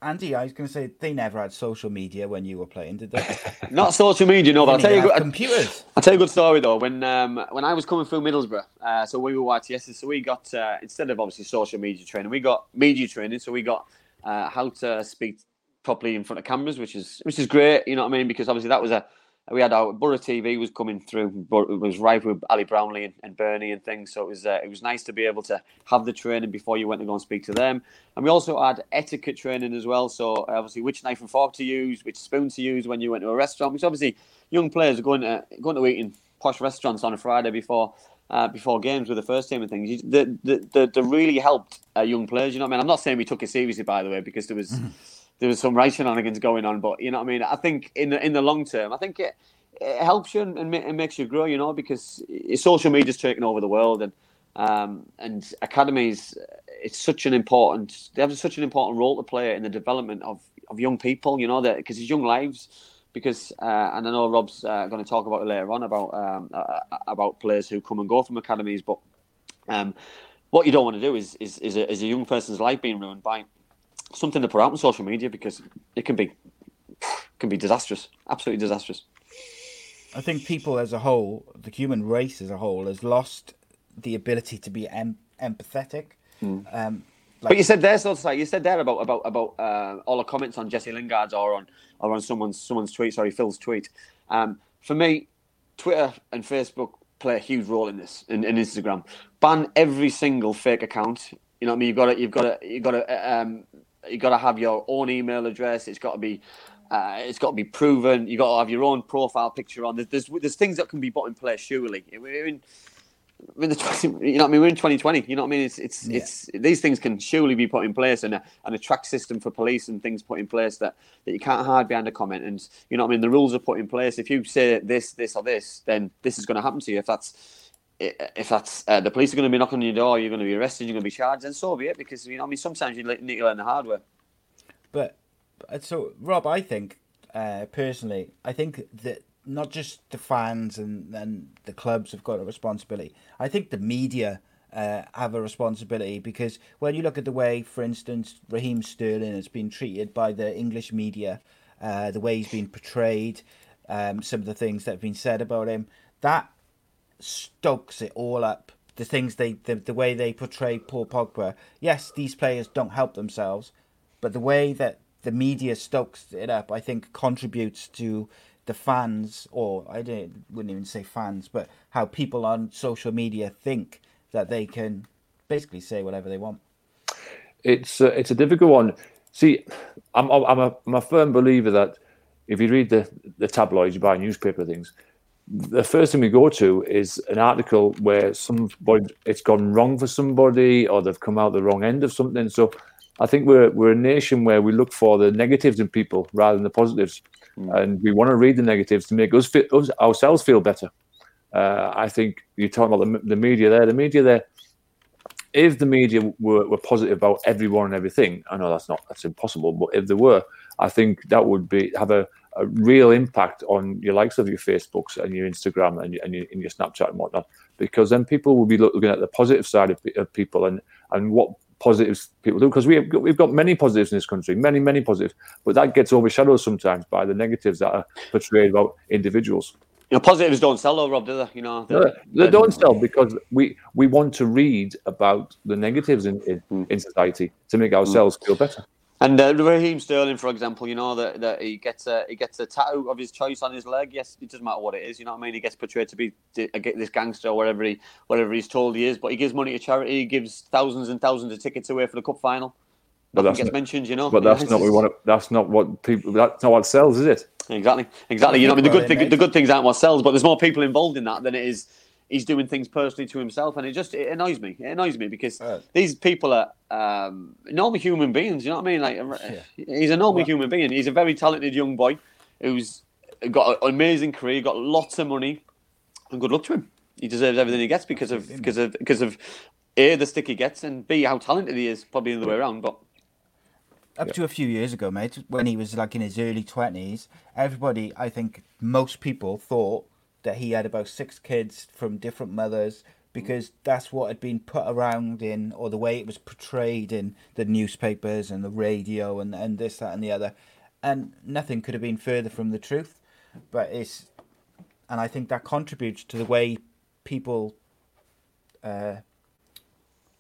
Andy, I was going to say they never had social media when you were playing, did they? (laughs) Not social media, no. But I'll tell you, good- computers. I'll tell you a good story though. When um, when I was coming through Middlesbrough, uh, so we were YTS, so we got uh, instead of obviously social media training, we got media training. So we got uh, how to speak properly in front of cameras, which is which is great. You know what I mean? Because obviously that was a we had our Boro TV was coming through, but it was rife with Ali Brownlee and, and Bernie and things. So it was uh, it was nice to be able to have the training before you went to go and speak to them. And we also had etiquette training as well. So obviously, which knife and fork to use, which spoon to use when you went to a restaurant. Which obviously, young players are going to going to eat in posh restaurants on a Friday before. Uh, before games with the first team and things, you, the, the, the, really helped uh, young players. You know what I mean? I'm not saying we took it seriously, by the way, because there was there was some right shenanigans going on. But you know what I mean? I think in the in the long term, I think it, it helps you and, and makes you grow. You know, because social media's taken over the world, and um, and academies, it's such an important. They have such an important role to play in the development of, of young people. You know, that because it's young lives. Because uh, and I know Rob's uh, going to talk about it later on about um, uh, about players who come and go from academies, but um, what you don't want to do is is, is, a, is a young person's life being ruined by something to put out on social media because it can be can be disastrous, absolutely disastrous. I think people as a whole, the human race as a whole, has lost the ability to be em- empathetic. Um, But you said there, so sorry, you said there about about about uh, all the comments on Jesse Lingard's or on or on someone's someone's tweet. Sorry, Phil's tweet. Um, for me, Twitter and Facebook play a huge role in this, In, and Instagram. Ban every single fake account. You know what I mean? You've got to, you've got to, you've got to, um, you got to have your own email address. It's got to be, uh, it's got to be proven. You got to have your own profile picture on. There's, there's, there's things that can be put in place. Surely, we're in, we're in the 20, you know what I mean? We're in 2020. You know what I mean? It's, it's, it's. These things can surely be put in place, and a, and a track system for police and things put in place that, that you can't hide behind a comment. And you know what I mean? The rules are put in place. If you say this, this, or this, then this is going to happen to you. If that's if that's uh, the police are going to be knocking on your door, you're going to be arrested, you're going to be charged, and so be it. Because you know, I mean, sometimes you need to learn the hard way. But so, Rob, I think uh, personally, I think that not just the fans and, and the clubs have got a responsibility. I think the media uh, have a responsibility because when you look at the way, for instance, Raheem Sterling has been treated by the English media, uh, the way he's been portrayed, um, some of the things that have been said about him, that stokes it all up. The things they, the, the way they portray Paul Pogba. Yes, these players don't help themselves, but the way that the media stokes it up, I think, contributes to the fans, or I wouldn't even say fans, but how people on social media think that they can basically say whatever they want. it's uh, it's a difficult one. See, I'm I'm a I'm a firm believer that if you read the the tabloids, you buy newspaper things. The first thing we go to is an article where somebody it's gone wrong for somebody, or they've come out the wrong end of something. So, I think we're we're a nation where we look for the negatives in people rather than the positives, and we want to read the negatives to make us, feel, us ourselves feel better. Uh, I think you're talking about the, the media there. The media there if the media were, were positive about everyone and everything, I know that's not that's impossible, but if they were, I think that would be have a, a real impact on your likes of your Facebooks and your Instagram and your, and your, and your Snapchat and whatnot, because then people will be looking at the positive side of, of people and and what positives people do because we have we've got many positives in this country, many many positives, but that gets overshadowed sometimes by the negatives that are portrayed about individuals. You know, positives don't sell though, Rob, do they? You know, No, they don't sell because we we want to read about the negatives in in, hmm. in society to make ourselves hmm. feel better. And uh, Raheem Sterling, for example, you know that, that he gets a he gets a tattoo of his choice on his leg. Yes, it doesn't matter what it is. You know what I mean? He gets portrayed to be this gangster or whatever he whatever he's told he is. But he gives money to charity. He gives thousands and thousands of tickets away for the cup final. But Nothing that's gets not- mentioned, you know. But that's (laughs) not what we want. To, that's not what people. That's not what sells, is it? Exactly, exactly. You know, I mean, the good thing, the good things aren't what sells, but there's more people involved in that than it is. He's doing things personally to himself, and it just it annoys me. It annoys me because Right. these people are um, normal human beings. You know what I mean? Like he's a normal human being. He's a very talented young boy who's got an amazing career, got lots of money, and good luck to him. He deserves everything he gets because of because of because of a the stick he gets, and b how talented he is. Probably the other way around, but Up to a few years ago, mate, when he was like in his early twenties, everybody, I think, most people thought that he had about six kids from different mothers, because that's what had been put around in, or the way it was portrayed in the newspapers and the radio and, and this, that, and the other. And nothing could have been further from the truth. But it's, and I think that contributes to the way people uh,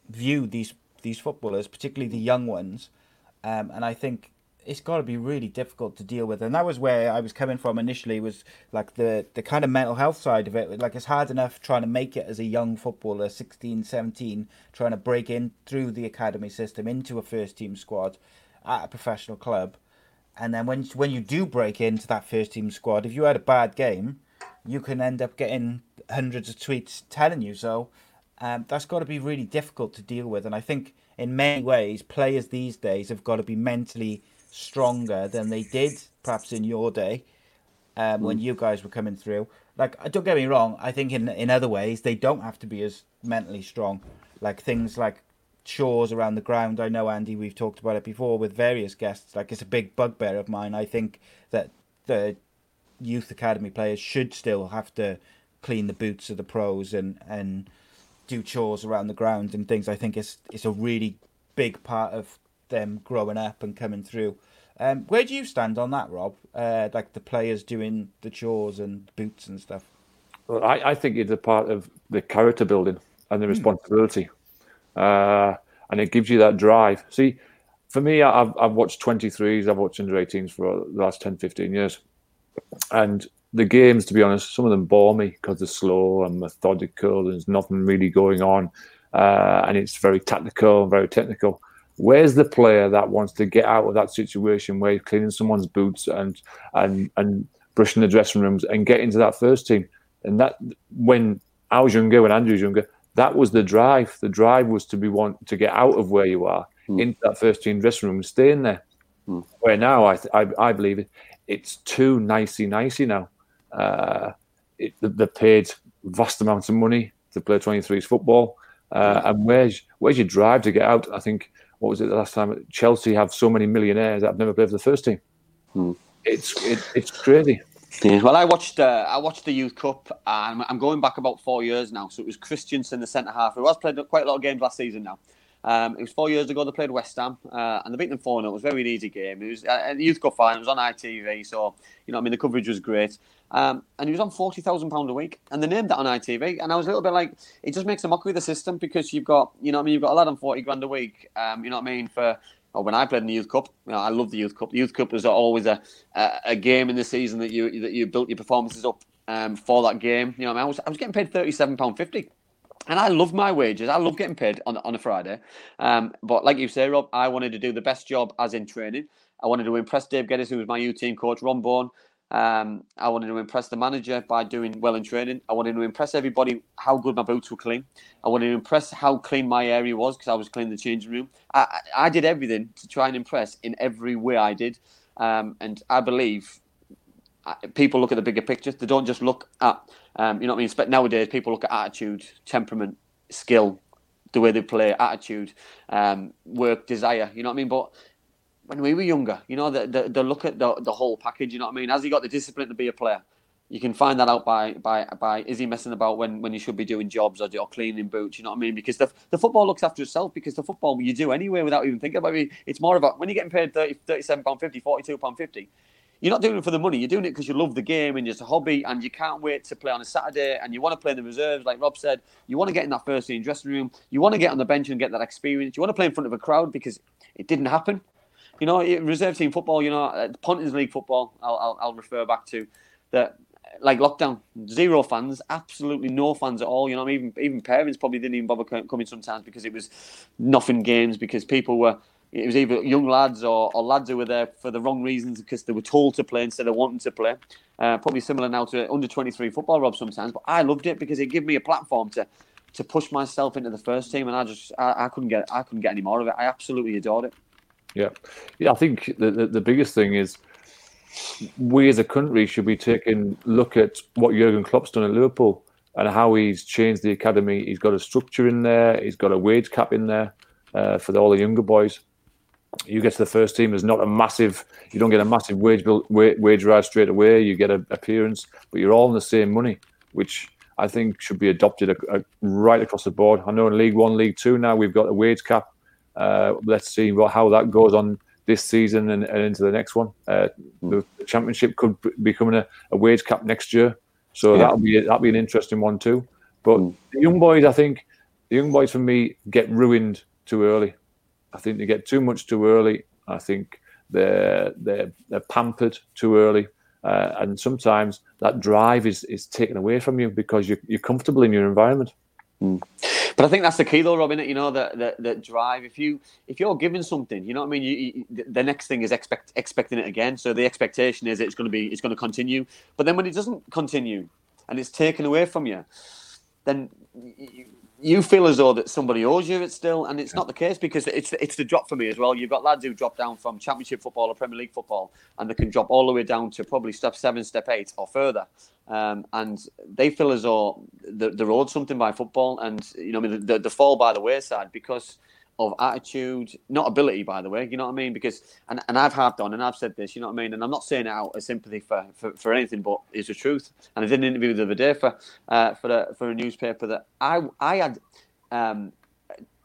view these these footballers, particularly the young ones. Um, and I think it's got to be really difficult to deal with. And that was where i was coming from initially was like the the kind of mental health side of it. Like it's hard enough trying to make it as a young footballer 16 17 trying to break in through the academy system into a first team squad at a professional club. And then when when you do break into that first team squad if you had a bad game you can end up getting hundreds of tweets telling you so. Um, that's got to be really difficult to deal with. And i think in many ways players these days have got to be mentally stronger than they did perhaps in your day um, when you guys were coming through. Like, don't get me wrong, I think in in other ways they don't have to be as mentally strong. Like things like chores around the ground. I know Andy, we've talked about it before with various guests. Like it's a big bugbear of mine. I think that the youth academy players should still have to clean the boots of the pros and and do chores around the ground and things. I think it's it's a really big part of them growing up and coming through. Um, where do you stand on that, Rob? Uh, like the players doing the chores and boots and stuff. Well, I, I think it's a part of the character building and the responsibility, uh, and it gives you that drive. See, for me, I've, I've watched 23s, I've watched under 18s for the last 10, 15 years, and the games, to be honest, some of them bore me because they're slow and methodical. And there's nothing really going on, uh, and it's very tactical and very technical. Where's the player that wants to get out of that situation where he's cleaning someone's boots and and and brushing the dressing rooms and get into that first team? And that when I was younger, when Andrew was younger, that was the drive. The drive was to be want to get out of where you are mm. into that first team dressing room and stay in there. Mm. Where now I, I, I believe it, it's too nicey nicey now. Uh, it, they're paid vast amounts of money to play 23s football. Uh, and where's where's your drive to get out? I think what was it the last time? Chelsea have so many millionaires that have never played for the first team. Hmm. It's it, it's crazy. Yeah, well, I watched uh, I watched the Youth Cup, and I'm going back about four years now. So it was Christensen, the centre half, who has played quite a lot of games last season now. Um, it was four years ago they played West Ham uh, and they beat them 4 0. It was a very easy game. It was uh, the Youth Cup final, it was on ITV, so, you know, I mean, the coverage was great. Um, and he was on £40,000 a week. And they named that on ITV. And I was a little bit like, it just makes a mockery of the system because you've got, you know I mean, you've got a lad on 40 grand a week, um, you know what I mean, for or when I played in the Youth Cup, you know, I love the Youth Cup. The Youth Cup was always a, a, a game in the season that you that you built your performances up um, for that game. You know, I, mean, I was I was getting paid thirty seven pound fifty and I love my wages. I love getting paid on, on a Friday. Um, but like you say, Rob, I wanted to do the best job as in training. I wanted to impress Dave Geddes, who was my U team coach, Ron Bourne. Um, I wanted to impress the manager by doing well in training. I wanted to impress everybody how good my boots were clean. I wanted to impress how clean my area was because I was cleaning the changing room. I, I, did everything to try and impress in every way I did. Um, and I believe uh, people look at the bigger picture. They don't just look at um, you know what I mean? But nowadays, people look at attitude, temperament, skill, the way they play, attitude, um, work, desire. You know what I mean? But when we were younger, you know, the, the, the look at the, the whole package. You know what I mean? Has he got the discipline to be a player? You can find that out by by by is he messing about when, when he should be doing jobs or, or cleaning boots? You know what I mean? Because the, the football looks after itself. Because the football you do anyway without even thinking about it. It's more about when you're getting paid 30, 37 pound 50, 42 pound 50 you're not doing it for the money. You're doing it because you love the game and it's a hobby, and you can't wait to play on a Saturday. And you want to play in the reserves, like Rob said. You want to get in that first team dressing room. You want to get on the bench and get that experience. You want to play in front of a crowd because it didn't happen. You know, reserve team football. You know, uh, Pontins League football. I'll, I'll, I'll refer back to that. Like lockdown, zero fans, absolutely no fans at all. You know, even even parents probably didn't even bother coming sometimes because it was nothing games because people were it was either young lads or, or, lads who were there for the wrong reasons because they were told to play instead of wanting to play. Uh, probably similar now to under 23 football, Rob, sometimes. But I loved it because it gave me a platform to to push myself into the first team, and I just I, I couldn't get I couldn't get any more of it. I absolutely adored it. Yeah, yeah. I think the, the, the biggest thing is we as a country should be taking look at what Jurgen Klopp's done at Liverpool and how he's changed the academy. He's got a structure in there. He's got a wage cap in there uh, for the, all the younger boys you get to the first team. There's not a massive. You don't get a massive wage bill, wage rise straight away. You get an appearance, but you're all on the same money, which I think should be adopted a, a, right across the board. I know in League One, League Two now we've got a wage cap. Uh, let's see what, how that goes on this season and, and into the next one. Uh, the championship could be becoming a, a, wage cap next year, so yeah. that'll be that'll be an interesting one too. But mm. the young boys, I think, the young boys for me get ruined too early. I think they get too much too early. I think they're they're, they're pampered too early. Uh, and sometimes that drive is, is taken away from you because you're, you're comfortable in your environment. Mm. But I think that's the key, though, Robin. You know that that, that drive. If you if you're given something, you know what I mean. You, you, the next thing is expect expecting it again. So the expectation is it's going to be it's going to continue. But then when it doesn't continue and it's taken away from you, then you, you feel as though that somebody owes you it still, and it's not the case because it's it's the drop for me as well. You've got lads who drop down from Championship football or Premier League football, and they can drop all the way down to probably step seven, step eight, or further, um, and they feel as though they're owed something by football, and you know, I mean, they, they fall by the wayside because of attitude, not ability, by the way. You know what I mean? Because and, and I've harped on and I've said this, you know what I mean? And I'm not saying it out of sympathy for, for, for anything, but it's the truth. And I did an interview the other day for uh, for a for a newspaper that I I had um,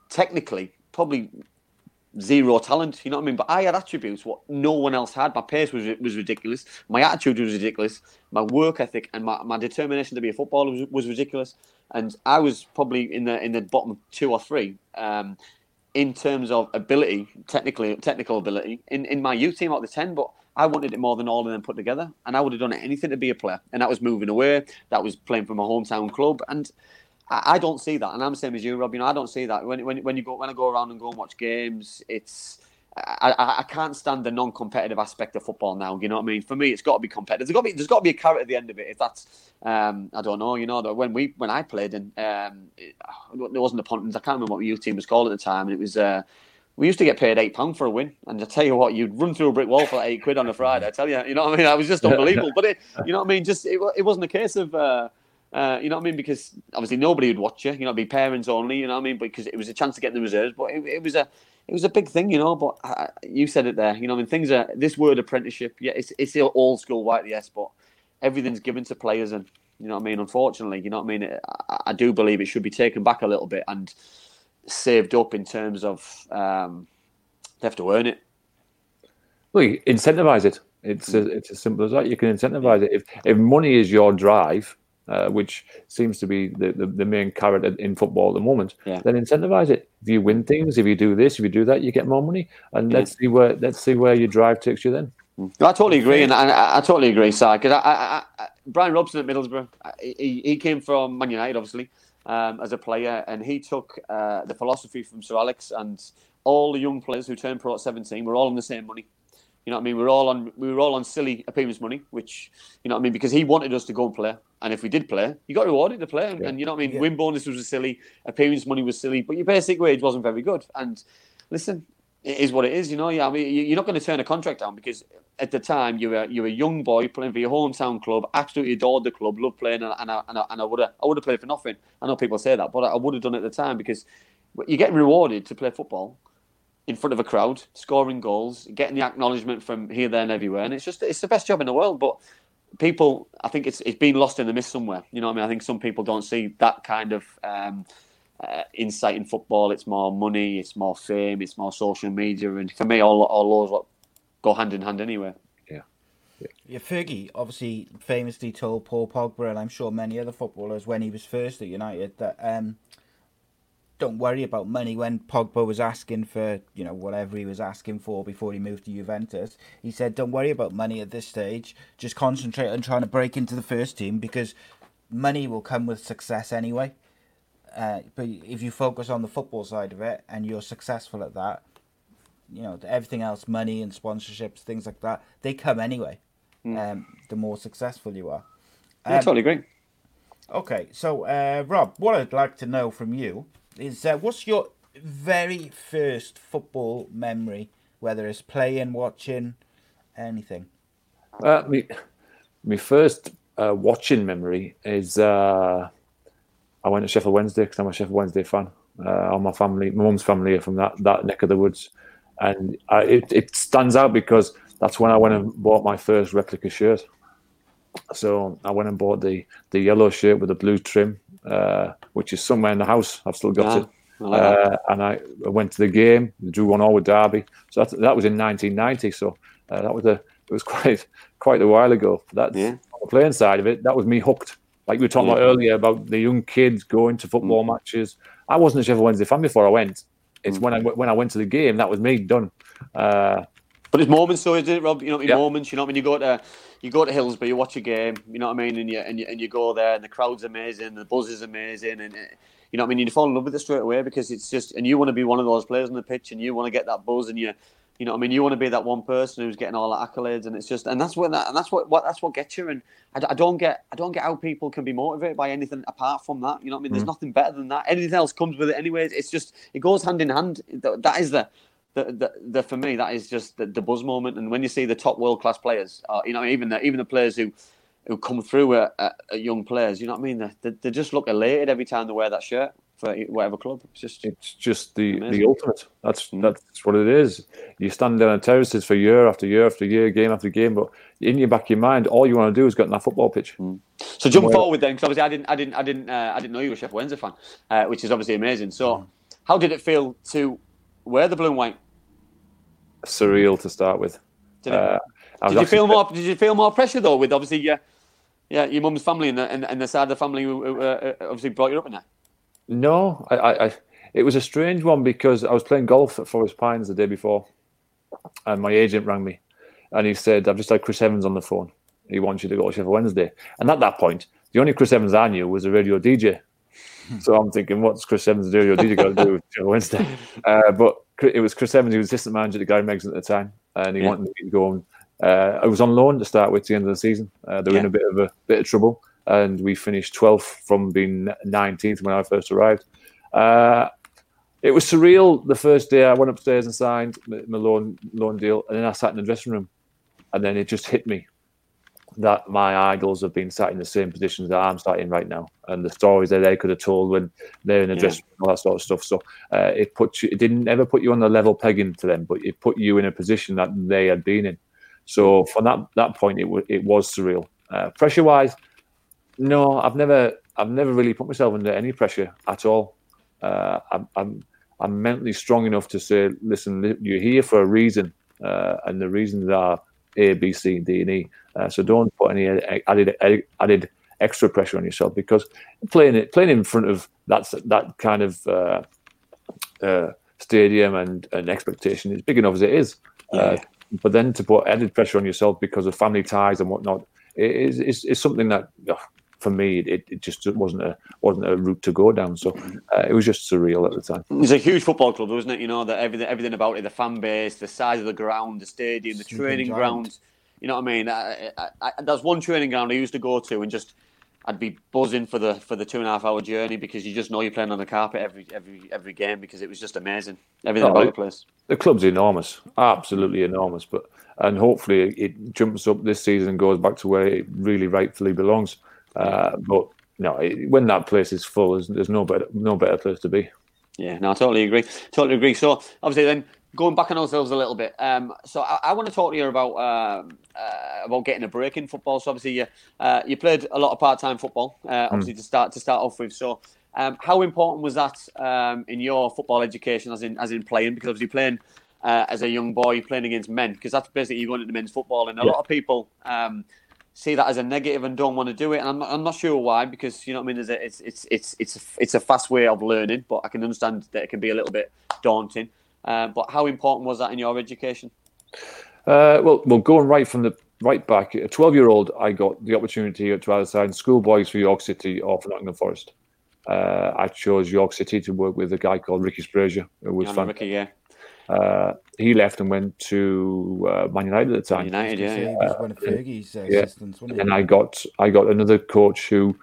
technically probably zero talent. You know what I mean? But I had attributes what no one else had. My pace was was ridiculous. My attitude was ridiculous. My work ethic and my, my determination to be a footballer was, was ridiculous. And I was probably in the in the bottom two or three. Um, in terms of ability, technically technical ability, in, in my youth team out of the ten, but I wanted it more than all of them put together, and I would have done anything to be a player. And that was moving away, that was playing for my hometown club, and I, I don't see that. And I'm the same as you, Rob. You know, I don't see that when when when you go when I go around and go and watch games, it's I, I, I, can't stand the non-competitive aspect of football now. You know what I mean? For me, it's got to be competitive. There's got to be there's got to be a carrot at the end of it. If that's um, I don't know. You know that when we when I played and um, it, there wasn't the Pontins. I can't remember what the youth team was called at the time. And it was uh, we used to get paid eight pound for a win. And I tell you what, you'd run through a brick wall for like eight quid on a Friday. I tell you, you know what I mean? That was just unbelievable. but it, (laughs) you know what I mean? Just it, it wasn't a case of. Uh, uh, you know what I mean? Because obviously nobody would watch you. You know, it'd be parents only. You know what I mean? Because it was a chance to get the reserves. But it, it was a it was a big thing, you know. But I, you said it there. You know, I mean, things are this word apprenticeship. Yeah, it's it's old school white yes, but everything's given to players, and you know what I mean. Unfortunately, you know what I mean. I, I do believe it should be taken back a little bit and saved up in terms of um, they have to earn it. Well, incentivize it. It's a, it's as simple as that. You can incentivize it. If if money is your drive, uh, which seems to be the, the, the, main carrot in football at the moment, yeah. then incentivize it. If you win things, if you do this, if you do that, you get more money, and yeah. let's see where let's see where your drive takes you then. Mm. I totally agree, and I, I, I totally agree, Si. Because I, I, Brian Robson at Middlesbrough, he, he came from Man United, obviously, um, as a player, and he took uh, the philosophy from Sir Alex and all the young players who turned pro at 17 were all on the same money. You know what I mean? We were all on we were all on silly appearance money, which you know what I mean because he wanted us to go and play, and if we did play, you got rewarded to play, and, yeah. and you know what I mean. Yeah. Win bonus was silly, appearance money was silly, but your basic wage wasn't very good. And listen, it is what it is. You know, yeah, I mean, you're not going to turn a contract down because at the time you were you're a young boy playing for your hometown club, absolutely adored the club, loved playing, and, and I, and I, and I would have I would have played for nothing. I know people say that, but I would have done it at the time because you're getting rewarded to play football in front of a crowd, scoring goals, getting the acknowledgement from here, there, and everywhere. And it's just it's the best job in the world. But people, I think it's it's been lost in the mist somewhere. You know what I mean? I think some people don't see that kind of um, uh, insight in football. It's more money, it's more fame, it's more social media, and for me, all all those go hand in hand anyway. Yeah. Yeah, Fergie obviously famously told Paul Pogba, and I'm sure many other footballers when he was first at United, that um, don't worry about money. When Pogba was asking for, you know, whatever he was asking for before he moved to Juventus, he said, "Don't worry about money at this stage. Just concentrate on trying to break into the first team because money will come with success anyway. Uh, but if you focus on the football side of it and you're successful at that, you know, everything else, money and sponsorships, things like that, they come anyway. Mm. Um, the more successful you are. Um, I totally agree. Okay, so uh, Rob, what I'd like to know from you is uh, what's your very first football memory, whether it's playing, watching, anything? Uh, me, my first uh, watching memory is uh, I went to Sheffield Wednesday because I'm a Sheffield Wednesday fan. Uh, all my family, my mum's family are from that, that neck of the woods. And I, it, it stands out because that's when I went and bought my first replica shirt. So I went and bought the the yellow shirt with the blue trim, uh, which is somewhere in the house. I've still got Ah, it. I like. Uh, and I went to the game, drew one all with Derby. So that, that was in 1990. So uh, that was a it was (laughs) quite quite a while ago. That's Yeah. on the playing side of it. That was me hooked. Like we were talking Yeah. about earlier about the young kids going to football matches. I wasn't a Sheffield Wednesday fan before I went. It's when I when I went to the game that was me done. Uh, But it's moments, though, isn't it, Rob? You know what I mean? Yeah. Moments. You know what I mean? You go to you go to Hillsborough, you watch a game. You know what I mean? And you and you, and you go there, and the crowd's amazing, the buzz is amazing, and uh, you know what I mean. You fall in love with it straight away because it's just, and you want to be one of those players on the pitch, and you want to get that buzz, and you. You know, what I mean, you want to be that one person who's getting all the accolades, and it's just, and that's what that, and that's what, what that's what gets you. And I don't get, I don't get how people can be motivated by anything apart from that. You know, what I mean, there's nothing better than that. Anything else comes with it, anyways. It's just, it goes hand in hand. That is the, the, the, the for me that is just the, the buzz moment. And when you see the top world class players, uh, you know, even the even the players who who come through at, at, at young players, you know what I mean? They, they, they just look elated every time they wear that shirt for whatever club. It's just it's just the the ultimate. That's Mm. that's what it is. You stand down on terraces for year after year after year, game after game, but in your back of your mind, all you want to do is get on that football pitch. So jump forward then, because obviously I didn't, I didn't, I didn't, uh, I didn't know you were a Sheffield Wednesday fan, uh, which is obviously amazing. So, how did it feel to wear the blue and white? Surreal to start with. Did, Uh, did you feel more? Did you feel more pressure though, with obviously your, yeah, your mum's family and the, and, and the side of the family who, who uh, obviously brought you up in there? No, I, I, I, it was a strange one because I was playing golf at Forest Pines the day before, and my agent rang me, and he said, "I've just had Chris Evans on the phone. He wants you to go to Sheffield Wednesday." And at that point, the only Chris Evans I knew was a radio DJ. (laughs) so I'm thinking, what's Chris Evans, the radio DJ, got to do with Sheffield Wednesday? Uh, but it was Chris Evans, he was assistant manager to Gary Megson at the time, and he Yeah. wanted me to go. on. uh, I was on loan to start with at the end of the season. Uh, they were in a bit of a bit of trouble, and we finished 12th from being 19th when I first arrived. Uh, it was surreal the first day. I went upstairs and signed my my loan loan deal, and then I sat in the dressing room, and then it just hit me that my idols have been sat in the same positions that I'm sat in right now, and the stories that they could have told when they're in the Yeah. dressing room, all that sort of stuff. So uh, it put you, it didn't ever put you on the level pegging to them, but it put you in a position that they had been in. So from that that point, it was it was surreal. Uh, pressure wise, no, I've never I've never really put myself under any pressure at all. Uh, I'm, I'm I'm mentally strong enough to say, listen, you're here for a reason, uh, and the reasons are A, B, C, D, and E. Uh, so don't put any added added extra pressure on yourself because playing it playing in front of that that kind of uh, uh, stadium and, and expectation is big enough as it is. Uh, but then to put added pressure on yourself because of family ties and whatnot is is, is something that for me it, it just wasn't a wasn't a route to go down. So uh, it was just surreal at the time. It's a huge football club, wasn't it? You know that everything, everything about it, the fan base, the size of the ground, the stadium, the Sleeping training giant. grounds. You know what I mean? I, I, I, there's one training ground I used to go to, and just I'd be buzzing for the for the two and a half hour journey because you just know you're playing on the carpet every every every game because it was just amazing. Everything Oh, about the place. the club's enormous, absolutely enormous. But and hopefully it jumps up this season and goes back to where it really rightfully belongs. Uh, but no, when that place is full, there's, there's no better no better place to be. Yeah, no, I totally agree. Totally agree. So obviously, then going back on ourselves a little bit. Um, so I, I want to talk to you about um, uh, about getting a break in football. So obviously, you uh, you played a lot of part time football. Uh, obviously, to start to start off with. So. Um, how important was that um, in your football education, as in as in playing? Because obviously playing uh, as a young boy, playing against men, because that's basically you going into men's football, and a Yeah. lot of people um, see that as a negative and don't want to do it. And I'm not, I'm not sure why, because you know what I mean. There's a, it's it's it's it's a, it's a fast way of learning, but I can understand that it can be a little bit daunting. Uh, but how important was that in your education? Uh, well, well, going right from the right back, a 12 year old, I got the opportunity to either sign schoolboys for York City or for Nottingham Forest. Uh, I chose York City to work with a guy called Ricky Sbragia, who was Yeah, fan- Ricky, yeah, uh, he left and went to uh, Man United at the time. United, yeah, yeah. he was one of Fergie's uh, yeah. assistants, wasn't he? and I got I got another coach who,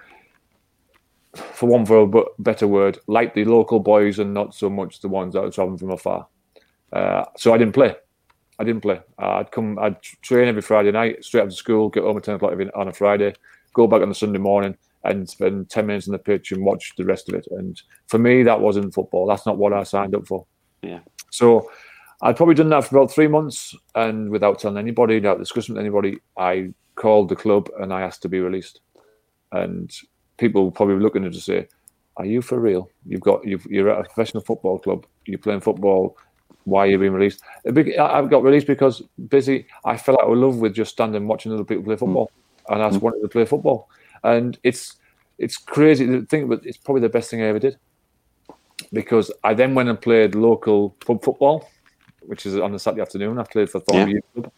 for one for a b- better word, liked the local boys and not so much the ones that were traveling from afar. Uh, so I didn't play. I didn't play. Uh, I'd come, I'd train every Friday night, straight after school, get home at ten o'clock on a Friday, go back on the Sunday morning, and spend ten minutes on the pitch and watch the rest of it. And for me, that wasn't football. That's not what I signed up for. Yeah. So I'd probably done that for about three months, and without telling anybody, without discussing with anybody, I called the club and I asked to be released. And people were probably looking at it to say, "Are you for real? You've got you've, you're at a professional football club. You're playing football. Why are you being released?" I I got released because busy. I fell out of love with just standing watching other people play hmm. football, and I just hmm. wanted to play football. And it's it's crazy to think, but it's probably the best thing I ever did because I then went and played local pub football, which is on a Saturday afternoon. I played for Youth Club,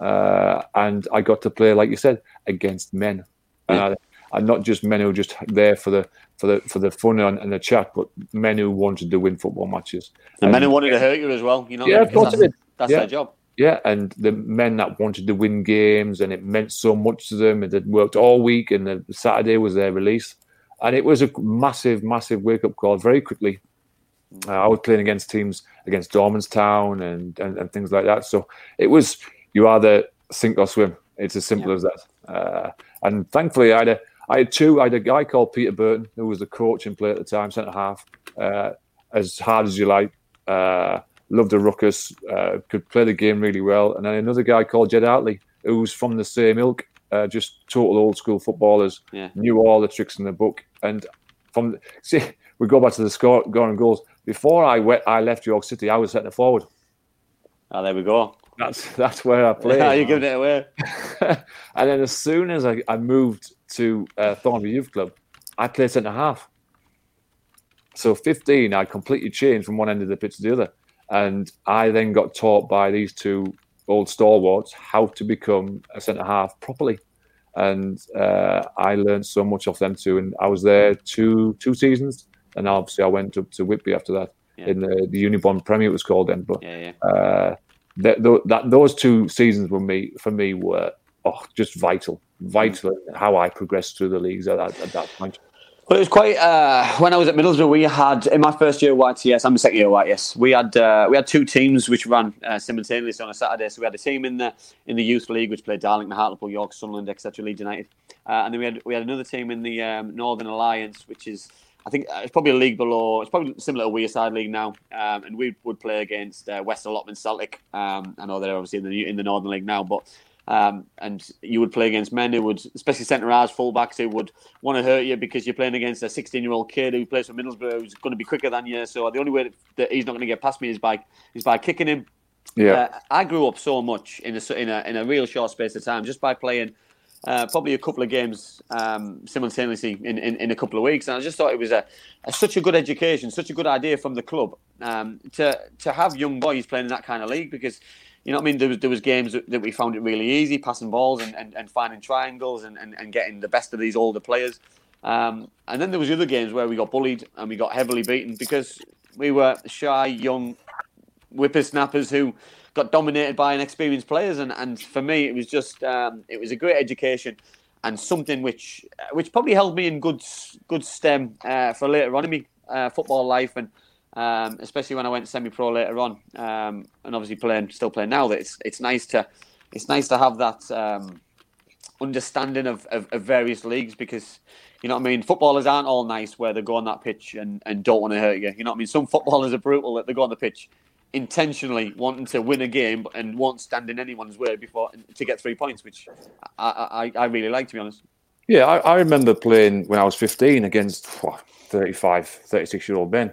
uh, and I got to play, like you said, against men, and, I, and not just men who were just there for the for the for the fun and, and the chat, but men who wanted to win football matches. And men who wanted to hurt you as well. You know, Yeah, of course that's, that's Yeah. their job. Yeah, and the men that wanted to win games, and it meant so much to them. and They'd worked all week, and the Saturday was their release, and it was a massive, massive wake up call. Very quickly, uh, I was playing against teams against Dormanstown and, and and things like that. So it was you either sink or swim. It's as simple as that. Uh, and thankfully, I had a I had two. I had a guy called Peter Burton who was the coach and player at the time, centre half, uh, as hard as you like. Uh, loved the ruckus, uh, could play the game really well. And then another guy called Jed Hartley, who was from the same ilk, uh, just total old school footballers, Yeah. knew all the tricks in the book. And from see, we go back to the score, scoring goals. Before I went, I left York City. I was setting forward. Oh, there we go. That's that's where I played. (laughs) You're giving it away. (laughs) and then as soon as I, I moved to uh, Thornaby Youth Club, I played centre half. So 15, I completely changed from one end of the pitch to the other. And I then got taught by these two old stalwarts how to become a centre half properly. And uh, I learned so much off them too. And I was there two two seasons. And obviously I went up to Whitby after that Yeah. in the, the Unibond Premier, it was called then. But Yeah, yeah. uh, that, that those two seasons were me for me were oh just vital, vital in how I progressed through the leagues at that, at that point. Well, it was quite. Uh, when I was at Middlesbrough, we had in my first year at YTS. I'm the second year at YTS. We had uh, we had two teams which ran uh, simultaneously on a Saturday. So we had a team in the in the youth league which played Darlington, Hartlepool, York, Sunderland, etc. Leeds United, uh, and then we had we had another team in the um, Northern Alliance, which is I think uh, it's probably a league below. It's probably similar to Wearside League now, um, and we would play against uh, West Allotment Celtic. Um, I know they're obviously in the in the Northern League now, but um, and you would play against men who would, especially centre halves, fullbacks who would want to hurt you because you're playing against a 16 year old kid who plays for Middlesbrough who's going to be quicker than you. So the only way that he's not going to get past me is by is by kicking him. Yeah, Uh, I grew up so much in a in a in a real short space of time just by playing. Uh, probably a couple of games um, simultaneously in, in, in a couple of weeks, and I just thought it was a, a such a good education, such a good idea from the club um, to to have young boys playing in that kind of league because you know what I mean. There was there was games that, that we found it really easy passing balls and, and, and finding triangles and, and, and getting the best of these older players, um, and then there was other games where we got bullied and we got heavily beaten because we were shy young whippersnappers who got dominated by inexperienced players. And, and for me, it was just um, it was a great education and something which which probably held me in good good stem uh, for later on in my uh, football life and. Um, especially when I went semi-pro later on, um, and obviously playing, still playing now. That it's it's nice to it's nice to have that um, understanding of, of, of various leagues because you know what I mean. Footballers aren't all nice where they go on that pitch and, and don't want to hurt you. You know what I mean. Some footballers are brutal that they go on the pitch intentionally wanting to win a game and won't stand in anyone's way before to get three points, which I I, I really like to be honest. yeah. I, I remember playing when I was 15 against what, 35, 36 year old men,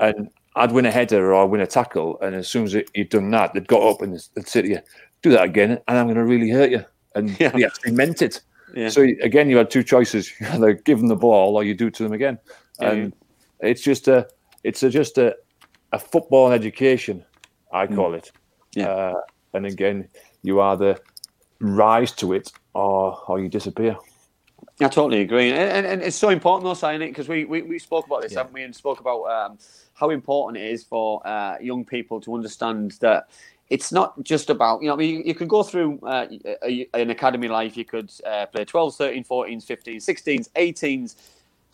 and I'd win a header or I'd win a tackle, and as soon as it, you'd done that, they'd got up and they'd say to you, "Do that again, and I'm going to really hurt you." And (laughs) Yeah. they actually meant it. Yeah. So again, you had two choices: you (laughs) either give them the ball or you do it to them again. Yeah, and it's just a, it's a, just a, a football education, I call it. Mm. Yeah. Uh, and again, you either rise to it or or you disappear. I totally agree, and, and, and it's so important though, signing it because we, we, we spoke about this, Yeah. haven't we? And spoke about um, how important it is for uh, young people to understand that it's not just about you know I mean, you, you could go through uh, a, an academy life, you could uh, play 12s, 13, 14s, 15s, 16s, 18s.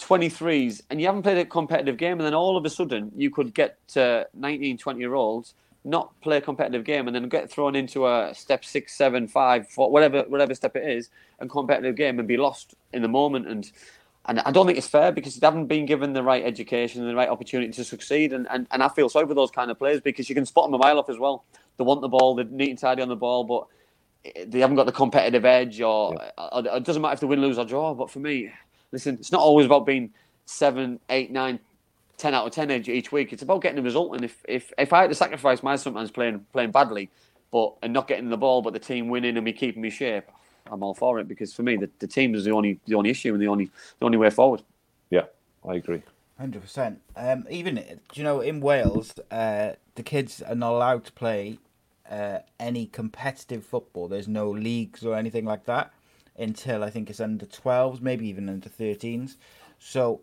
23s and you haven't played a competitive game and then all of a sudden you could get to 19 20 year olds not play a competitive game and then get thrown into a step six seven five four, whatever whatever step it is and competitive game and be lost in the moment and and I don't think it's fair because they haven't been given the right education and the right opportunity to succeed. And, and, and I feel sorry for those kind of players because you can spot them a mile off as well. They want the ball, they're neat and tidy on the ball, but eh, they haven't got the competitive edge, or, or it doesn't matter if they win, lose, or draw. But for me, listen, it's not always about being seven, eight, nine, ten out of ten each, each week. It's about getting the result. And if, if if I had to sacrifice my sometimes playing playing badly, but and not getting the ball, but the team winning and me keeping me shape, I'm all for it because for me the, the team is the only the only issue and the only the only way forward. Yeah, I agree. Hundred percent. Um, even do you know in Wales, uh, the kids are not allowed to play uh, any competitive football. There's no leagues or anything like that until I think it's under 12s, maybe even under 13s. So,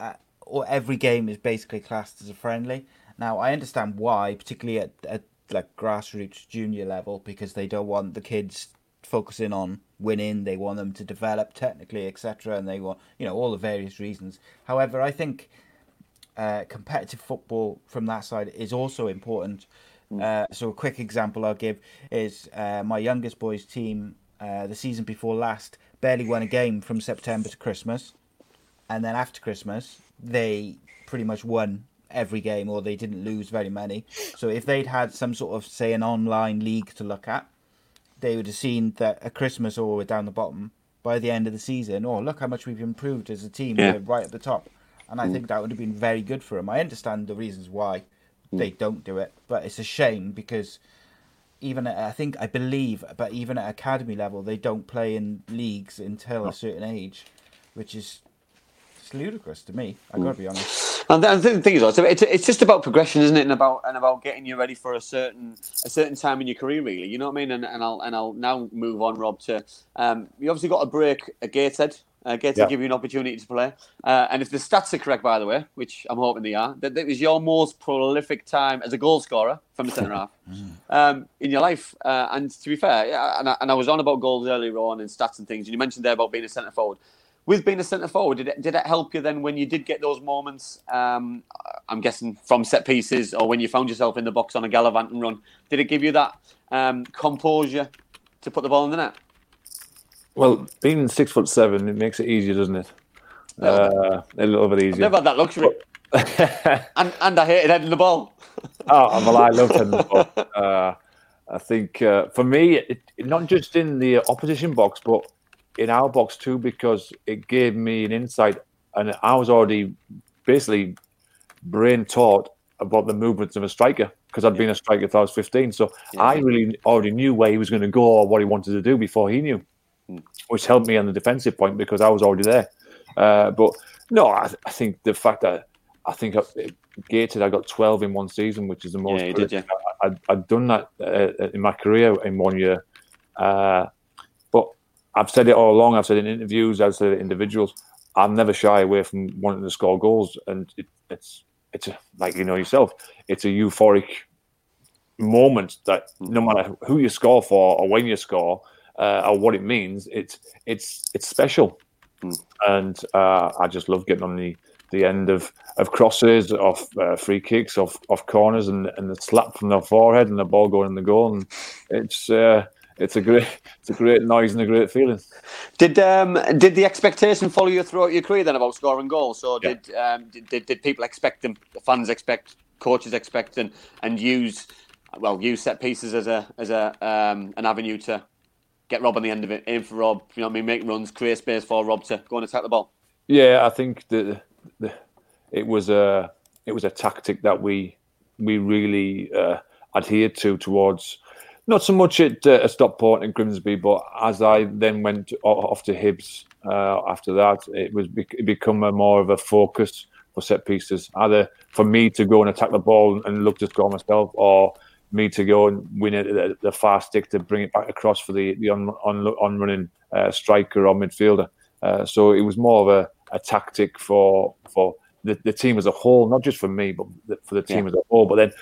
uh, or every game is basically classed as a friendly. Now, I understand why, particularly at, at like grassroots junior level, because they don't want the kids focusing on winning. They want them to develop technically, etc. And they want, you know, all the various reasons. However, I think uh, competitive football from that side is also important. Uh, so a quick example I'll give is uh, my youngest boy's team uh, the season before last barely won a game from September to Christmas, and then after Christmas they pretty much won every game or they didn't lose very many. So if they'd had some sort of say an online league to look at, they would have seen that at Christmas or we're down the bottom by the end of the season. Oh, look how much we've improved as a team. Yeah. We're right at the top, and I think that would have been very good for them. I understand the reasons why they don't do it, but it's a shame because even at, I think I believe, but even at academy level, they don't play in leagues until a certain age, which is it's ludicrous to me. I gotta be honest. And the, and the thing is, it's, it's just about progression, isn't it? And about and about getting you ready for a certain a certain time in your career, really. You know what I mean? And, and I'll and I'll now move on, Rob. To um, you obviously got a break at Gateshead. Uh, Gateshead Yeah. give you an opportunity to play. Uh, and if the stats are correct, by the way, which I'm hoping they are, that, that was your most prolific time as a goal scorer from the centre half (laughs) um, in your life. Uh, and to be fair, yeah, and I, and I was on about goals earlier on and stats and things. And you mentioned there about being a centre forward. With being a centre forward, did it, did it help you then when you did get those moments? Um, I'm guessing from set pieces or when you found yourself in the box on a gallivanting run. Did it give you that um, composure to put the ball in the net? Well, being six foot seven, it makes it easier, doesn't it? Uh, a little bit easier. I've Never had that luxury. (laughs) and, and I hated heading the ball. Oh, well, I love tennis (laughs) ball. Uh, I think uh, for me, it, not just in the opposition box, but in our box too, because it gave me an insight, and I was already basically brain taught about the movements of a striker because I'd been a striker since I was 15. So I really already knew where he was going to go or what he wanted to do before he knew, which helped me on the defensive point because I was already there. Uh, but no, I, I think the fact that I think I, gated, I got 12 in one season, which is the most. Yeah, you did, yeah. I, I'd done that uh, in my career in one year. Uh, but I've said it all along. I've said it in interviews. I've said it individuals. I'm never shy away from wanting to score goals, and it, it's it's a, like you know yourself. It's a euphoric moment that no matter who you score for or when you score uh, or what it means, it's it's it's special. And uh, I just love getting on the, the end of, of crosses, off uh, free kicks, off off corners, and, and the slap from the forehead and the ball going in the goal. And it's uh, it's a great it's a great noise and a great feeling. Did um, did the expectation follow you throughout your career then about scoring goals? So Yeah. did, um, did did did people expect them? The fans expect, coaches expect, and, and use well use set pieces as a as a um, an avenue to get Rob on the end of it, aim for Rob. You know what I mean? Make runs, create space for Rob to go and attack the ball. Yeah, I think the it was a it was a tactic that we we really uh, adhered to towards not so much at, uh, Stockport and Grimsby, but as I then went off to Hibs uh, after that, it was it become a more of a focus for set pieces, either for me to go and attack the ball and look to score myself, or me to go and win it at the far stick to bring it back across for the the on on, on running uh, striker or midfielder. Uh, so it was more of a, a tactic for for the, the team as a whole, not just for me, but the, for the team Yeah. as a whole. But then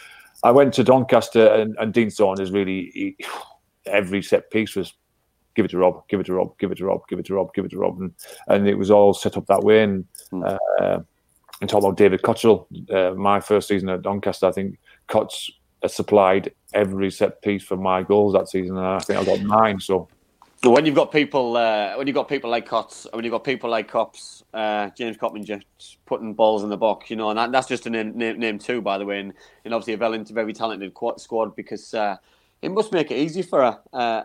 I went to Doncaster, and, and Dean Saunders really he, every set piece was give it to Rob, give it to Rob, give it to Rob, give it to Rob, give it to Rob, and and it was all set up that way. And uh, and talk about David Cotterill, uh, my first season at Doncaster, I think Cots supplied every set piece for my goals that season, and I think I got nine. So when you've got people, uh, when you've got people like Cots, when you've got people like Cops, uh, James Coppinger just putting balls in the box, you know, and that, that's just a name, name, name too, by the way, and, and obviously a very, very talented squad because uh, it must make it easy for a, uh,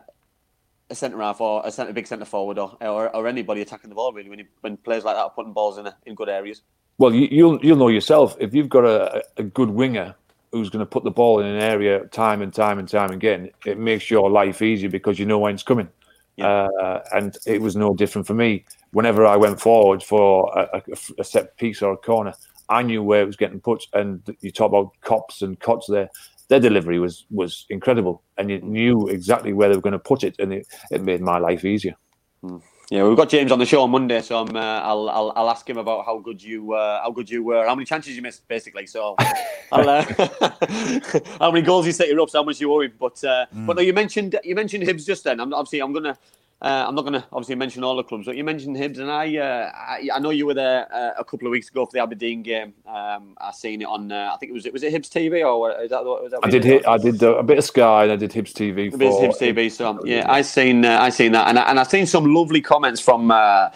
a centre half or a centre big centre forward or, or or anybody attacking the ball really when you, when players like that are putting balls in a, in good areas. Well, you, you'll you'll know yourself if you've got a, a good winger who's going to put the ball in an area time and time and time again. It makes your life easier because you know when it's coming. Yeah. Uh, and it was no different for me. Whenever I went forward for a, a, a set piece or a corner, I knew where it was getting put. And you talk about cops and cots there. Their delivery was was incredible, and you knew exactly where they were going to put it, and it, it made my life easier. Yeah, we've got James on the show on Monday, so I'm, uh, I'll, I'll I'll ask him about how good you uh, how good you were, how many chances you missed, basically. So, (laughs) I'll, uh, (laughs) how many goals you set you up, so how much you owe him. But uh, but no, you mentioned you mentioned Hibs just then. I'm obviously I'm gonna. Uh, I'm not going to obviously mention all the clubs, but you mentioned Hibs, and I, uh, I, I know you were there uh, a couple of weeks ago for the Aberdeen game. Um, I seen it on, uh, I think it was, it was it Hibs TV or is that, was that I did hit. I did uh, a bit of Sky and I did Hibs TV. A bit of for- Hibs TV. So yeah, I seen uh, I seen that, and I, and I seen some lovely comments from uh,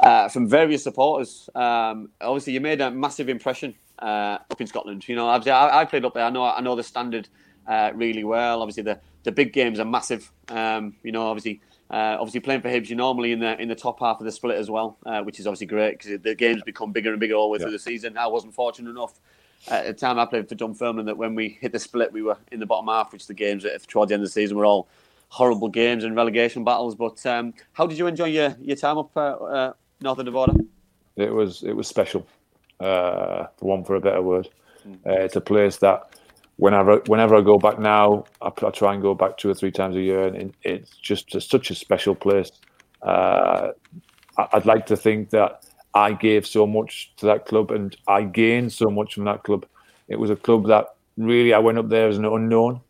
uh, from various supporters. Um, obviously, you made a massive impression uh, up in Scotland. You know, I, I played up there. I know I know the standard uh, really well. Obviously, the the big games are massive. Um, you know, obviously. Uh, obviously, playing for Hibs, you're normally in the in the top half of the split as well, uh, which is obviously great because the games become bigger and bigger all the way through the season. I wasn't fortunate enough at the time I played for Dunfermline that when we hit the split, we were in the bottom half, which the games towards the end of the season were all horrible games and relegation battles. But um, how did you enjoy your, your time up uh, uh, north of the border? it was it was special, uh, for one for a better word. Uh, it's a place that whenever whenever I go back now, I, I try and go back two or three times a year, and it, it's just a, such a special place. Uh, I, I'd like to think that I gave so much to that club, and I gained so much from that club. It was a club that really I went up there as an unknown,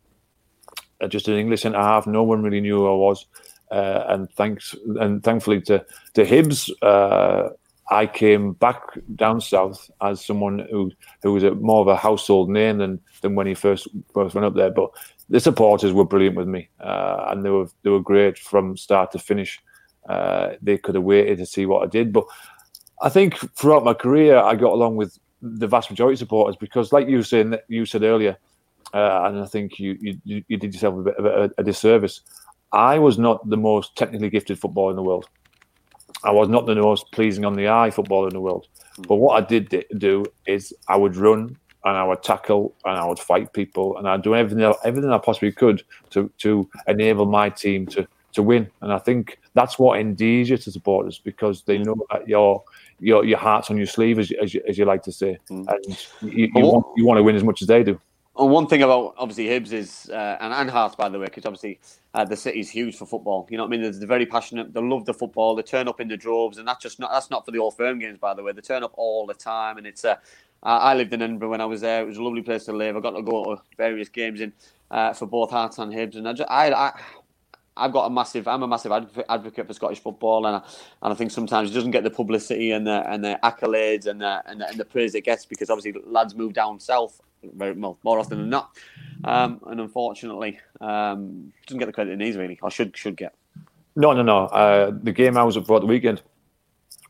uh, just an English centre half. No one really knew who I was, uh, and thanks and thankfully to to Hibs, uh, I came back down south as someone who who was a, more of a household name than than when he first first went up there. But the supporters were brilliant with me, uh, and they were they were great from start to finish. Uh, they could have waited to see what I did, but I think throughout my career I got along with the vast majority of supporters because, like you said, you said earlier, uh, and I think you, you you did yourself a bit of a, a disservice. I was not the most technically gifted footballer in the world. I was not the most pleasing on the eye footballer in the world. But what I did do is I would run and I would tackle and I would fight people and I'd do everything everything I possibly could to to enable my team to to win. And I think that's what endears you to supporters because they mm. know that your your your heart's on your sleeve, as you, as you, as you like to say, mm. and you, you, want, you want to win as much as they do. And one thing about obviously Hibs is, uh, and, and Hearts by the way, because obviously uh, the city's huge for football. You know what I mean? They're, very passionate. They love the football. They turn up in the droves, and that's just not that's not for the old firm games by the way. They turn up all the time, and it's. Uh, I I lived in Edinburgh when I was there. It was a lovely place to live. I got to go to various games in uh, for both Hearts and Hibs, and I, just, I, I I've got a massive. I'm a massive advocate for Scottish football, and I, and I think sometimes it doesn't get the publicity and the and the accolades and the and the, and the praise it gets because obviously lads move down south very well, more often than not, um, and unfortunately, um, doesn't get the credit it needs really, or should should get. No, no, no. Uh, the game I was at for the weekend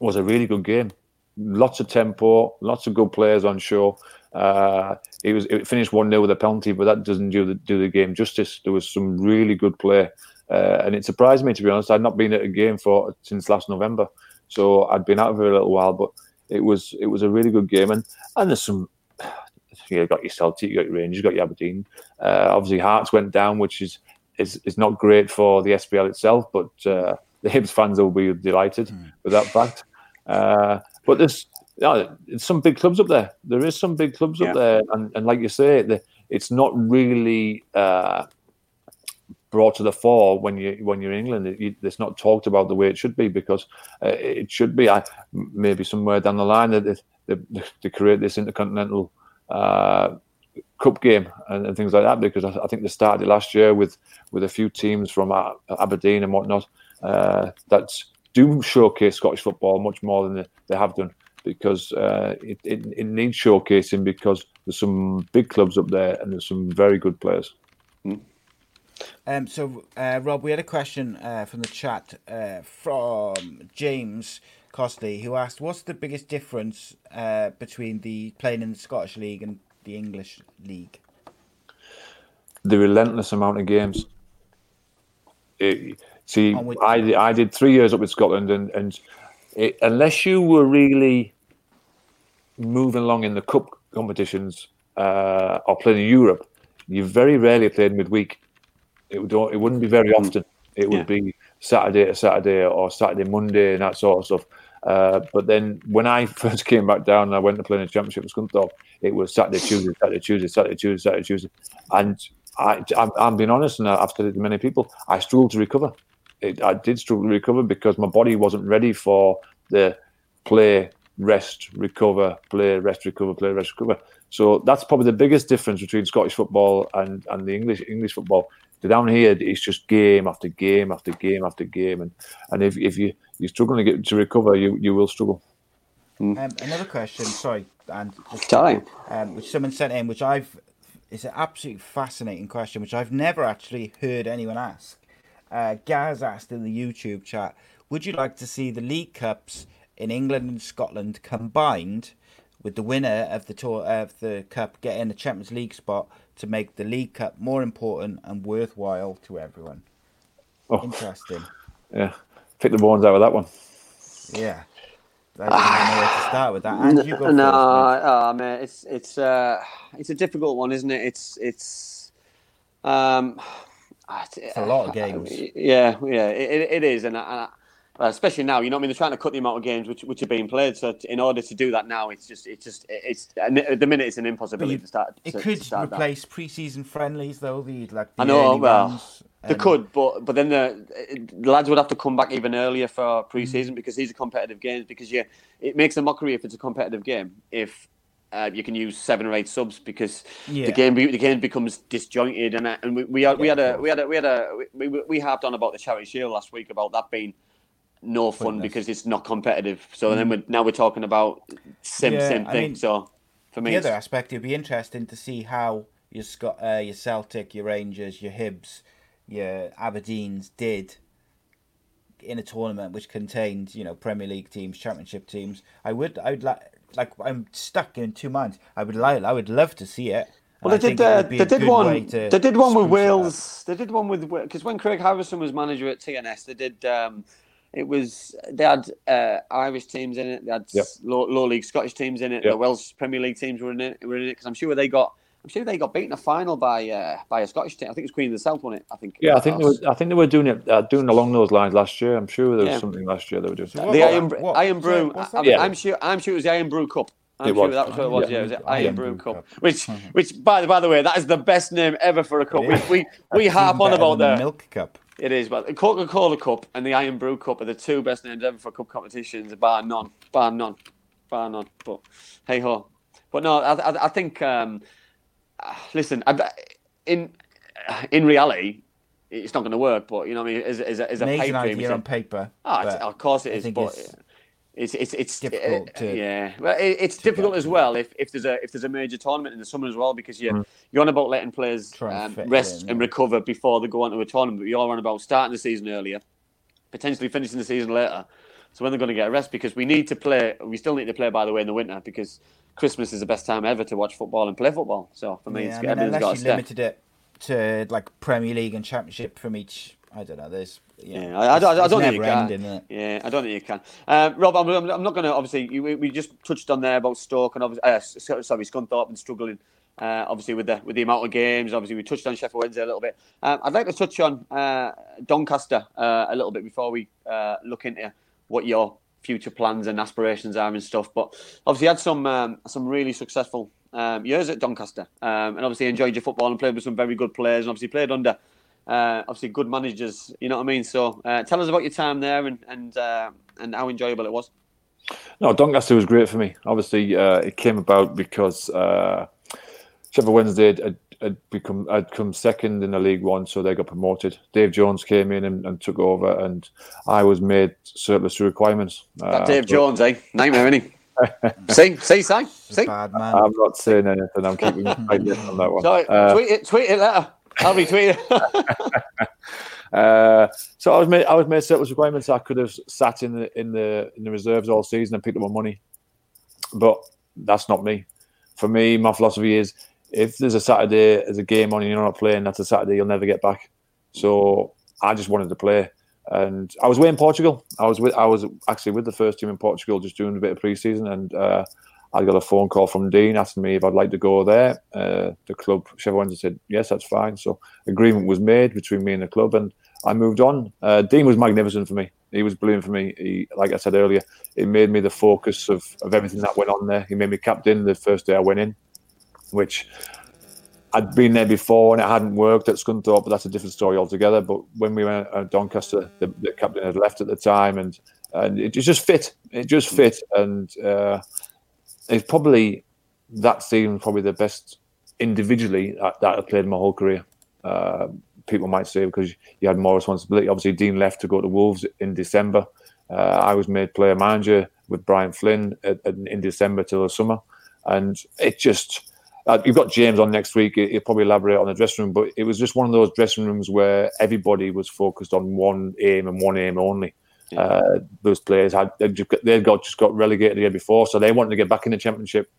was a really good game. Lots of tempo, lots of good players on show. Uh, it was it finished one 0 with a penalty, but that doesn't do the do the game justice. There was some really good play, uh, and it surprised me to be honest. I'd not been at a game for since last November, so I'd been out it a little while. But it was it was a really good game, and and there's some. You got your Celtic, you got your Rangers, you got your Aberdeen. Uh, obviously, Hearts went down, which is is is not great for the SPL itself, but uh, the Hibs fans will be delighted with that fact. Uh, but there's, there's some big clubs up there. There is some big clubs Yeah. up there, and, and like you say, the, it's not really uh, brought to the fore when you when you're in England. It, you, it's not talked about the way it should be because uh, it should be. I, maybe somewhere down the line that they, they, they create this intercontinental. Uh, cup game and, and things like that because I, I think they started last year with with a few teams from A- Aberdeen and whatnot uh, that do showcase Scottish football much more than they, they have done because uh, it, it, it needs showcasing because there's some big clubs up there and there's some very good players. Um, so, uh, Rob, we had a question uh, from the chat uh, from James Costley, who asked, "What's the biggest difference uh, between the playing in the Scottish League and the English League?" the relentless amount of games. It, see, I'm I, did three years up with Scotland, and and it, unless you were really moving along in the cup competitions uh, or playing in Europe, you very rarely played midweek. It would it wouldn't be very often. It would Yeah. be Saturday to Saturday or Saturday Monday and that sort of stuff. Uh, but then when I (laughs) first came back down and I went to play in the championship with Scunthorpe, it was Saturday, Tuesday, Saturday, Tuesday, Saturday, Tuesday, Saturday, Tuesday. And I, I'm, I'm being honest, and I've said it to many people, I struggled to recover. It, I did struggle to recover because my body wasn't ready for the play, rest, recover, play, rest, recover, play, rest, recover. So that's probably the biggest difference between Scottish football and, and the English English football. Down here, it's just game after game after game after game, and and if, if you you're struggling to get to recover, you you will struggle. Um, another question, sorry, and Sorry. um, which someone sent in, which I've it's an absolutely fascinating question, which I've never actually heard anyone ask. Uh, Gaz asked in the YouTube chat, "Would you like to see the League Cups in England and Scotland combined, with the winner of the tour of the cup getting a Champions League spot to make the League Cup more important and worthwhile to everyone?" Oh. Interesting. Yeah, pick the bones out of that one. Yeah. I don't know where to start with that. And you go no, first, mate. oh, man, it's it's uh, it's a difficult one, isn't it? It's it's um, (sighs) it's a lot of games. Yeah, yeah, it, it is, and, I, and especially now, you know, what I mean, they're trying to cut the amount of games which which are being played. So in order to do that now, it's just it's just it's at the minute it's an impossibility you- to start. It to, could to start replace pre-season friendlies, though. The like the I know, well, ones, They and- could, but but then the, the lads would have to come back even earlier for Mm. pre-season because these are competitive games. Because yeah, it makes a mockery if it's a competitive game if uh, you can use seven or eight subs because Yeah. the game the game becomes disjointed and uh, and we, we had we Yeah, had of a we had a we had a we, we, we harped on about the charity shield last week about that being no fun Pointless. because it's not competitive. So then we're, now we're talking about same Yeah, same I thing. mean, so for me, The other aspect, it'd be interesting to see how your Scot, uh, your Celtic, your Rangers, your Hibs, your Aberdeens did in a tournament which contained, you know, Premier League teams, Championship teams. I would, I would like, like, I'm stuck in two minds. I would like, I would love to see it. Well, they did. it Uh, would be they did one. way to They did one with spruce. Wales. They did one with because when Craig Harrison was manager at TNS, they did. Um, it was they had uh, Irish teams in it. They had Yep. low, low league Scottish teams in it. Yep. The Welsh Premier League teams were in it. Were in it because I'm sure they got. I'm sure they got beaten a final by uh, by a Scottish team. I think it was Queen of the South won it. I think. Yeah, I think they were, I think they were doing it uh, doing along those lines last year. I'm sure there was Yeah. something last year they were doing. what- the what- Iron, what- Irn-Bru. what's I, that? am sure. I'm sure it was the Irn-Bru Cup. I'm It sure was. that was what it was. Yeah. Yeah, it was the Iron Iron, Brew Brew Cup. Cup. Which, which by the by the way, that is the best name ever for a cup. We we, we (laughs) harp on about the the Milk Cup. It is, but the Coca Cola Cup and the Irn-Bru Cup are the two best names ever for cup competitions, bar none, bar none, bar none. But hey ho, but no, I, I, I think. Um, listen, I, in in reality, it's not going to work. But you know, what I mean, as, as, a- as a dream, idea on paper. Oh, of course it I is, but it's- it's it's it's difficult uh, to- yeah. Well, it, it's difficult as well if, if there's a if there's a major tournament in the summer as well because you Mm. you're on about letting players um, rest in, and yeah. recover before they go on to a tournament. But you're on about starting the season earlier, potentially finishing the season later. So when are they're going to get a rest because we need to play. We still need to play by the way in the winter because Christmas is the best time ever to watch football and play football. So for me, Yeah, it's, I mean, everything's got to unless you limited it to like Premier League and Championship from each, I don't know. There's yeah, Yeah, I, I, don't- I don't think you can. ending. Yeah, I don't think you can. Uh, Rob, I'm, I'm, not going to obviously. You, we- we just touched on there about Stoke and obviously, uh, sorry, Scunthorpe and struggling. Uh, obviously, with the with the amount of games, obviously we touched on Sheffield Wednesday a little bit. Um, I'd like to touch on uh, Doncaster uh, a little bit before we uh, look into what your future plans and aspirations are and stuff. But obviously, you had some um, some really successful um, years at Doncaster, um, and obviously enjoyed your football and played with some very good players, and obviously played under uh, obviously good managers. You know what I mean? So uh, tell us about your time there and and uh, and how enjoyable it was. No, Doncaster was great for me. Obviously, uh, it came about because uh, Sheffield Wednesday had, had, had become had come second in the League One, so they got promoted. Dave Jones came in and, and took over, and I was made surplus to requirements. That Uh, Dave so Jones, eh? Nightmare, isn't he? (laughs) see, see, see, see. Bad man. I'm not saying anything. I'm keeping (laughs) quiet on that one. Sorry, Uh, tweet it, tweet it later. I'll retweet it. (laughs) Uh, so I was made I was made surplus requirements. I could have sat in the in the in the reserves all season and picked up my money, but that's not me. For me, my philosophy is if there's a Saturday, there's a game on and you're not playing, that's a Saturday you'll never get back. So I just wanted to play. And I was away in Portugal. I was with I was actually with the first team in Portugal, just doing a bit of pre-season, and uh, I got a phone call from Dean asking me if I'd like to go there. Uh, the club, Sheffield said yes, that's fine. So agreement was made between me and the club, and I moved on. Uh, Dean was magnificent for me. He was brilliant for me. He, like I said earlier, it made me the focus of, of everything that went on there. He made me captain the first day I went in, which I'd been there before and it hadn't worked at Scunthorpe, but that's a different story altogether. But when we went at Doncaster, the, the captain had left at the time, and and it just fit. It just fit, and uh, it's probably that seemed probably the best individually that, that I've played my whole career. Uh, people might say because you had more responsibility. Obviously, Dean left to go to Wolves in December. Uh, I was made player manager with Brian Flynn at, at, in December till the summer, and it just. Uh, you've got James on next week. He'll probably elaborate on the dressing room, but it was just one of those dressing rooms where everybody was focused on one aim and one aim only. Yeah. Uh, those players had they got just got relegated the year before, so they wanted to get back in the championship.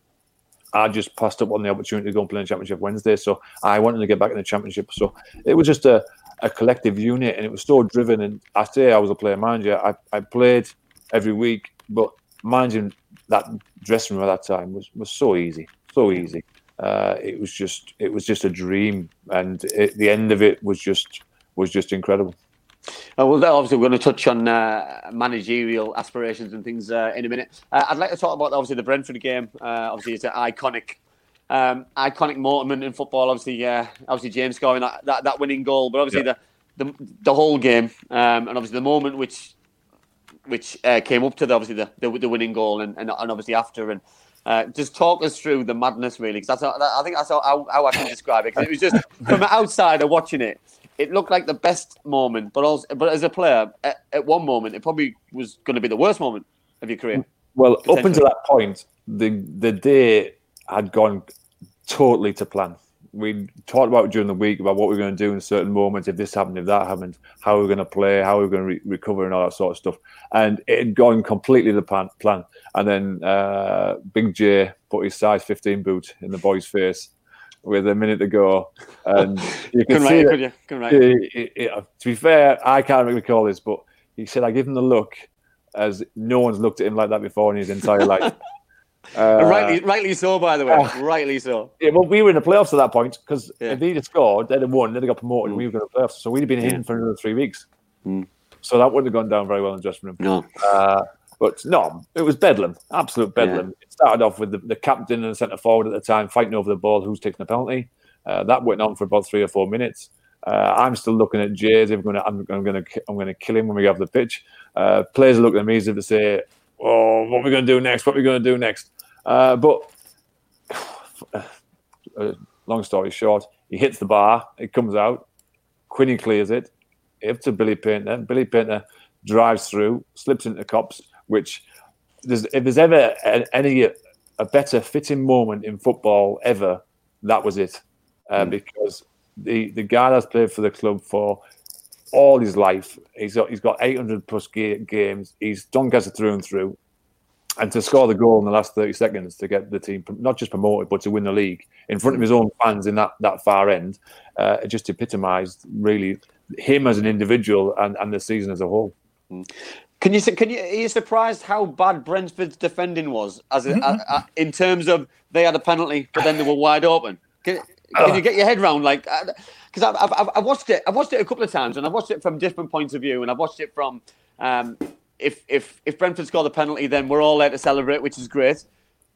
I just passed up on the opportunity to go and play in the championship Wednesday, so I wanted to get back in the championship. So it was just a, a collective unit, and it was so driven. And I say I was a player manager. I, I played every week, but managing that dressing room at that time was, was so easy, so easy. Uh, it was just it was just a dream, and it, the end of it was just was just incredible. Uh, well, obviously, we're going to touch on uh, managerial aspirations and things uh, in a minute. Uh, I'd like to talk about obviously the Brentford game. Uh, obviously, it's an iconic, um, iconic moment in football. Obviously, obviously James scoring that, that, that, winning goal, but obviously yeah. the, the the whole game um, and obviously the moment which which came up to the, obviously the, the, the winning goal and, and, and obviously after and. Uh, just talk us through the madness, really, because that's I think that's how, how I can describe it. Because it was just from an outsider watching it, it looked like the best moment, but also, but as a player, at, at one moment, it probably was going to be the worst moment of your career. Well, up until that point, the the day had gone totally to plan. We talked about during the week about what we are going to do in certain moments. If this happened, if that happened, how we are going to play, how we are going to re- recover, and all that sort of stuff. And it had gone completely the plan. plan. And then uh, Big J put his size 15 boot in the boy's face with a minute to go, and (laughs) you can see right, it, right. it, it, to be fair, I can't recall this, but he said I give him the look as no one's looked at him like that before in his entire life. (laughs) Uh, rightly, rightly so, by the way. Uh, rightly so. Yeah, well, we were in the playoffs at that point because yeah. if he'd have scored, they'd have won, they'd have got promoted, mm. we were going to playoffs. So we'd have been yeah. in for another three weeks. Mm. So that wouldn't have gone down very well in the dressing room. No. Uh, but no, it was bedlam, absolute bedlam. Yeah. It started off with the, the captain and the centre forward at the time fighting over the ball, who's taking the penalty. Uh, that went on for about three or four minutes. Uh, I'm still looking at Jays. I'm going to, I'm going to, I'm going to kill him when we get off the pitch. Uh, players are looking at me as if to say, "Oh, what are we going to do next? What are we going to do next?" Uh, but (sighs) uh, long story short, he hits the bar. It comes out. Quinny clears it. Up to Billy Paynter. Billy Paynter drives through, slips into Cops which there's, if there's ever any a better fitting moment in football ever, that was it, uh, mm. because the the guy that's played for the club for all his life, he's got he's got 800 plus ga- games. He's Doncaster through and through, and to score the goal in the last 30 seconds to get the team not just promoted but to win the league in front of his own fans in that that far end, uh, it just epitomised really him as an individual and, and the season as a whole. Can you can you are you surprised how bad Brentford's defending was as a, a, a, in terms of they had a penalty but then they were wide open? Can, can you get your head round like because uh, I've, I've, I've, watched it I've watched it a couple of times and I've watched it from different points of view and I've watched it from um, if if if Brentford score the penalty then we're all there to celebrate which is great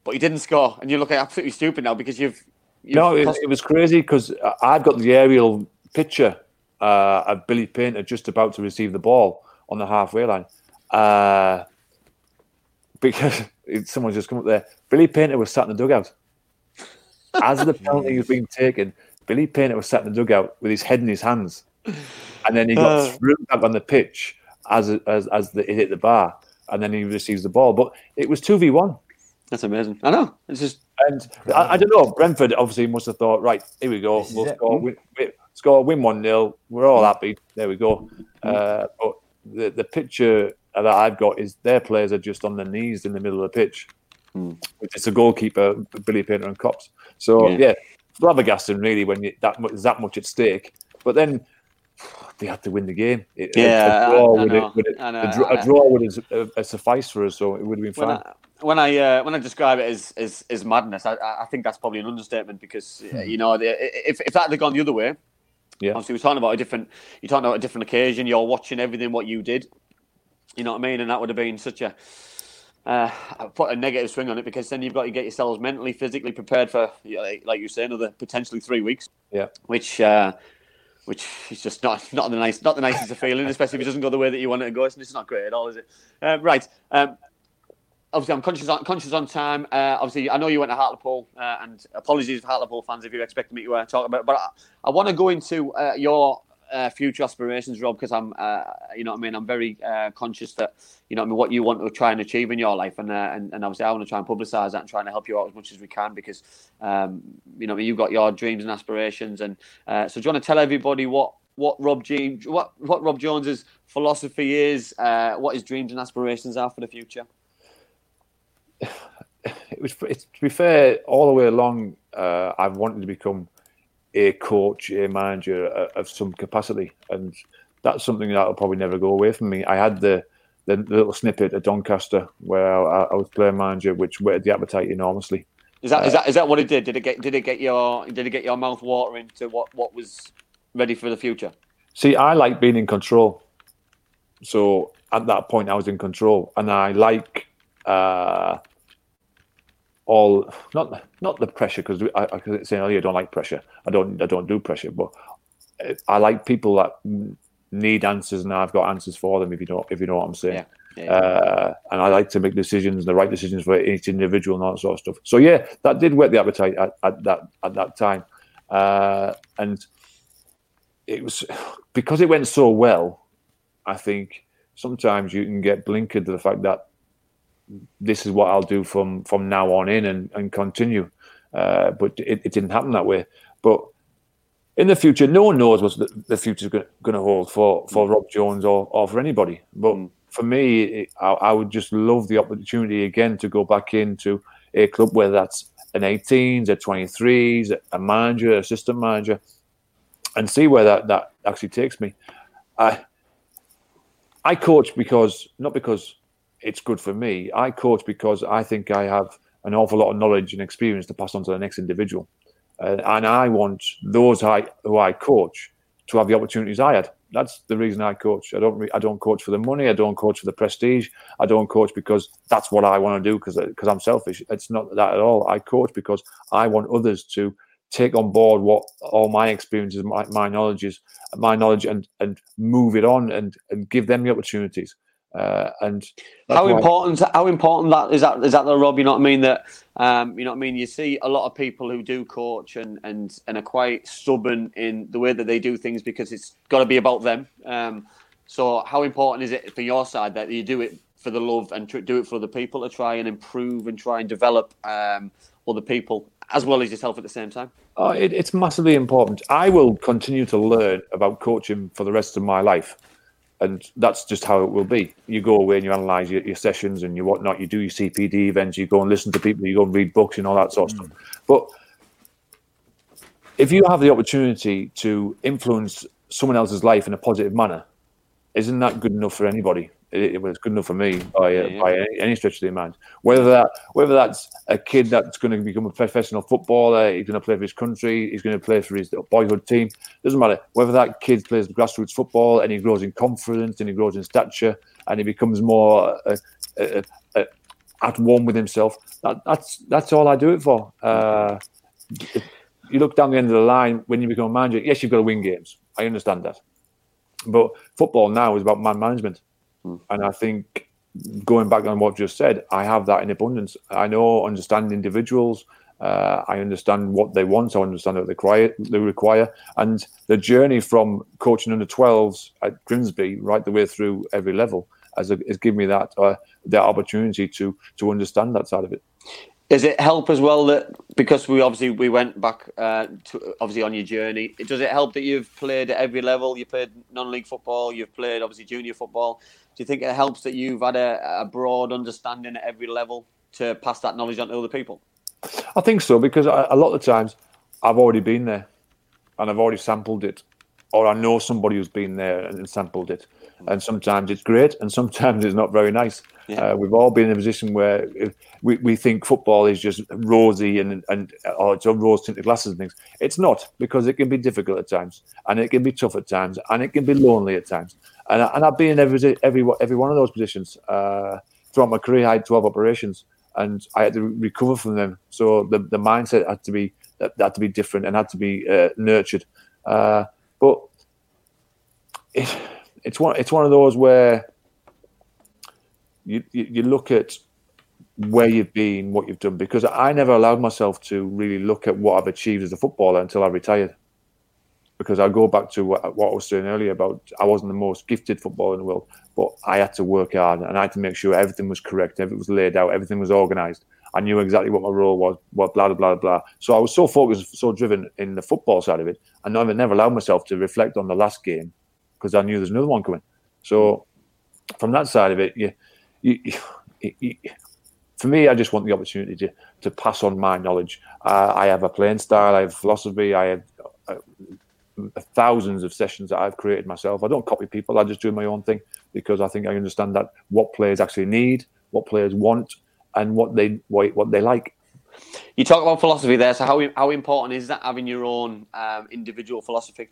but he didn't score and you look absolutely stupid now because you've, you've no it, it, was crazy because I've got the aerial picture uh, of Billy Paynter just about to receive the ball on the halfway line uh, because (laughs) someone just come up there. Billy Paynter was sat in the dugout. As the penalty was being taken, Billy Paynter was sat in the dugout with his head in his hands. And then he got uh, thrown back on the pitch as as, as the, it hit the bar. And then he receives the ball. But it was 2v1. That's amazing. I know. It's just. And I, I, don't know. Brentford obviously must have thought, right, here we go. We'll score, win, score, win 1 0. We're all happy. There we go. Uh, but the, the picture that I've got is their players are just on their knees in the middle of the pitch. Mm. It's a goalkeeper, Billy Paynter and Cops. So yeah, yeah flabbergasting really when you, that there's that much at stake. But then they had to win the game. It, Yeah, a, draw would, know, it, would it, know, a, draw, I- a draw would have uh, uh, sufficed for us, so it would have been when fine. I when I uh, when I describe it as as, as madness, I, I think that's probably an understatement because uh, you know the, if if that had gone the other way, Yeah. obviously we're talking about a different you're talking about a different occasion. You're watching everything what you did, you know what I mean, and that would have been such a uh, put a negative swing on it because then you've got to get yourselves mentally, physically prepared for like, you say another potentially three weeks, Yeah. which. Uh, which is just not not the nice not the nicest of feeling, especially if it doesn't go the way that you want it to go. It's it's not great at all, is it? Uh, right. Um, obviously, I'm conscious on, conscious on time. Uh, obviously, I know you went to Hartlepool, uh, and apologies to Hartlepool fans if you're expecting me to uh, talk about. It, but I, I want to go into uh, your uh, future aspirations, Rob, because I'm, uh, you know, what I mean, I'm very uh, conscious that you know, what I mean, what you want to try and achieve in your life, and uh, and, and obviously, I want to try and publicise that and trying to help you out as much as we can because, um, you know, I mean, you've got your dreams and aspirations, and uh, so do you want to tell everybody what? What Rob James, what what Rob Jones's philosophy is, uh, what his dreams and aspirations are for the future. (sighs) it was to be fair all the way along i've wanted to become a coach a manager of, some capacity and that's something that'll probably never go away from me i had the the, the little snippet at doncaster where I, I was player manager which whetted the appetite enormously Is that is that is that what it did? Did it get did it get your did it get your mouth watering to what what was ready for the future? See, I like being in control. So at that point, I was in control, and I like uh, all not not the pressure because I, I was saying earlier, I don't like pressure. I don't I don't do pressure, but I like people that need answers, and I've got answers for them. If you know if you know what I'm saying. Yeah. Yeah. Uh, and I like to make decisions, the right decisions for each individual, and all that sort of stuff. So yeah, that did whet the appetite at, at that at that time, uh, and it was because it went so well. I think sometimes you can get blinkered to the fact that this is what I'll do from from now on in and, and continue. Uh, but it, it didn't happen that way. But in the future, no one knows what the, the future is going to hold for, for Rob Jones or, or for anybody. But for me, it, I, I would just love the opportunity again to go back into a club, whether that's an 18s, a 23s, a manager, assistant manager, and see where that, that actually takes me. I I coach because not because it's good for me. I coach because I think I have an awful lot of knowledge and experience to pass on to the next individual, uh, and I want those I, who I coach to have the opportunities I had. That's the reason I coach. I don't. Re- I don't coach for the money. I don't coach for the prestige. I don't coach because that's what I want to do because because I'm selfish. It's not that at all. I coach because I want others to take on board what all my experiences, my, my knowledge is, my knowledge, and and move it on and and give them the opportunities. Uh, and that's How why- important? How important that is that? Is that the Rob? You know what I mean? That um, you know what I mean. You see a lot of people who do coach and and and are quite stubborn in the way that they do things because it's got to be about them. Um, so how important is it for your side that you do it for the love and tr- do it for other people to try and improve and try and develop um, other people as well as yourself at the same time? Oh, it, it's massively important. I will continue to learn about coaching for the rest of my life. And that's just how it will be. You go away and you analyze your, your sessions and your whatnot. You do your CPD events. You go and listen to people. You go and read books and all that sort of stuff. Mm. But if you have the opportunity to influence someone else's life in a positive manner, isn't that good enough for anybody? It, it was good enough for me by, uh, yeah. by any, any stretch of the imagination. Whether that whether that's a kid that's going to become a professional footballer, he's going to play for his country, he's going to play for his boyhood team, doesn't matter. Whether that kid plays grassroots football and he grows in confidence and he grows in stature and he becomes more uh, uh, uh, at one with himself, that, that's that's all I do it for. Uh, you look down the end of the line when you become a manager. Yes, you've got to win games. I understand that, but football now is about man management, and I think going back on what you just said, I have that in abundance. I know, understand individuals. Uh, I understand what they want. I understand what they require. They require, and the journey from coaching under 12s at Grimsby right the way through every level has, has given me that uh, that opportunity to to understand that side of it. Does it help as well that because we obviously we went back uh, to obviously on your journey? Does it help that you've played at every level? You played non-league football. You've played obviously junior football. Do you think it helps that you've had a, a broad understanding at every level to pass that knowledge on to other people? I think so because a, a lot of times I've already been there and I've already sampled it. or I know somebody who's been there and sampled it. And sometimes it's great, and sometimes it's not very nice. Yeah. Uh, we've all been in a position where if we, we think football is just rosy and and or it's rose tinted glasses and things. It's not because it can be difficult at times, and it can be tough at times, and it can be lonely at times. And, I- and I've been in every every every one of those positions uh, throughout my career. I had twelve operations, and I had to re- recover from them. So the, the mindset had to be had to be different and had to be uh, nurtured. Uh, but it, it's one it's one of those where you, you you look at where you've been, what you've done, because I never allowed myself to really look at what I've achieved as a footballer until I retired. Because I go back to what, what I was saying earlier about I wasn't the most gifted footballer in the world, but I had to work hard and I had to make sure everything was correct, everything was laid out, everything was organised. I knew exactly what my role was, what blah blah blah blah. So I was so focused, so driven in the football side of it, and I never allowed myself to reflect on the last game because I knew there's another one coming. So from that side of it, you, you, you, you for me, I just want the opportunity to to pass on my knowledge. Uh, I have a playing style, I have philosophy, I have uh, thousands of sessions that I've created myself. I don't copy people; I just do my own thing because I think I understand that what players actually need, what players want, and what they what, what they like. You talk about philosophy there. So how how important is that having your own um, individual philosophy?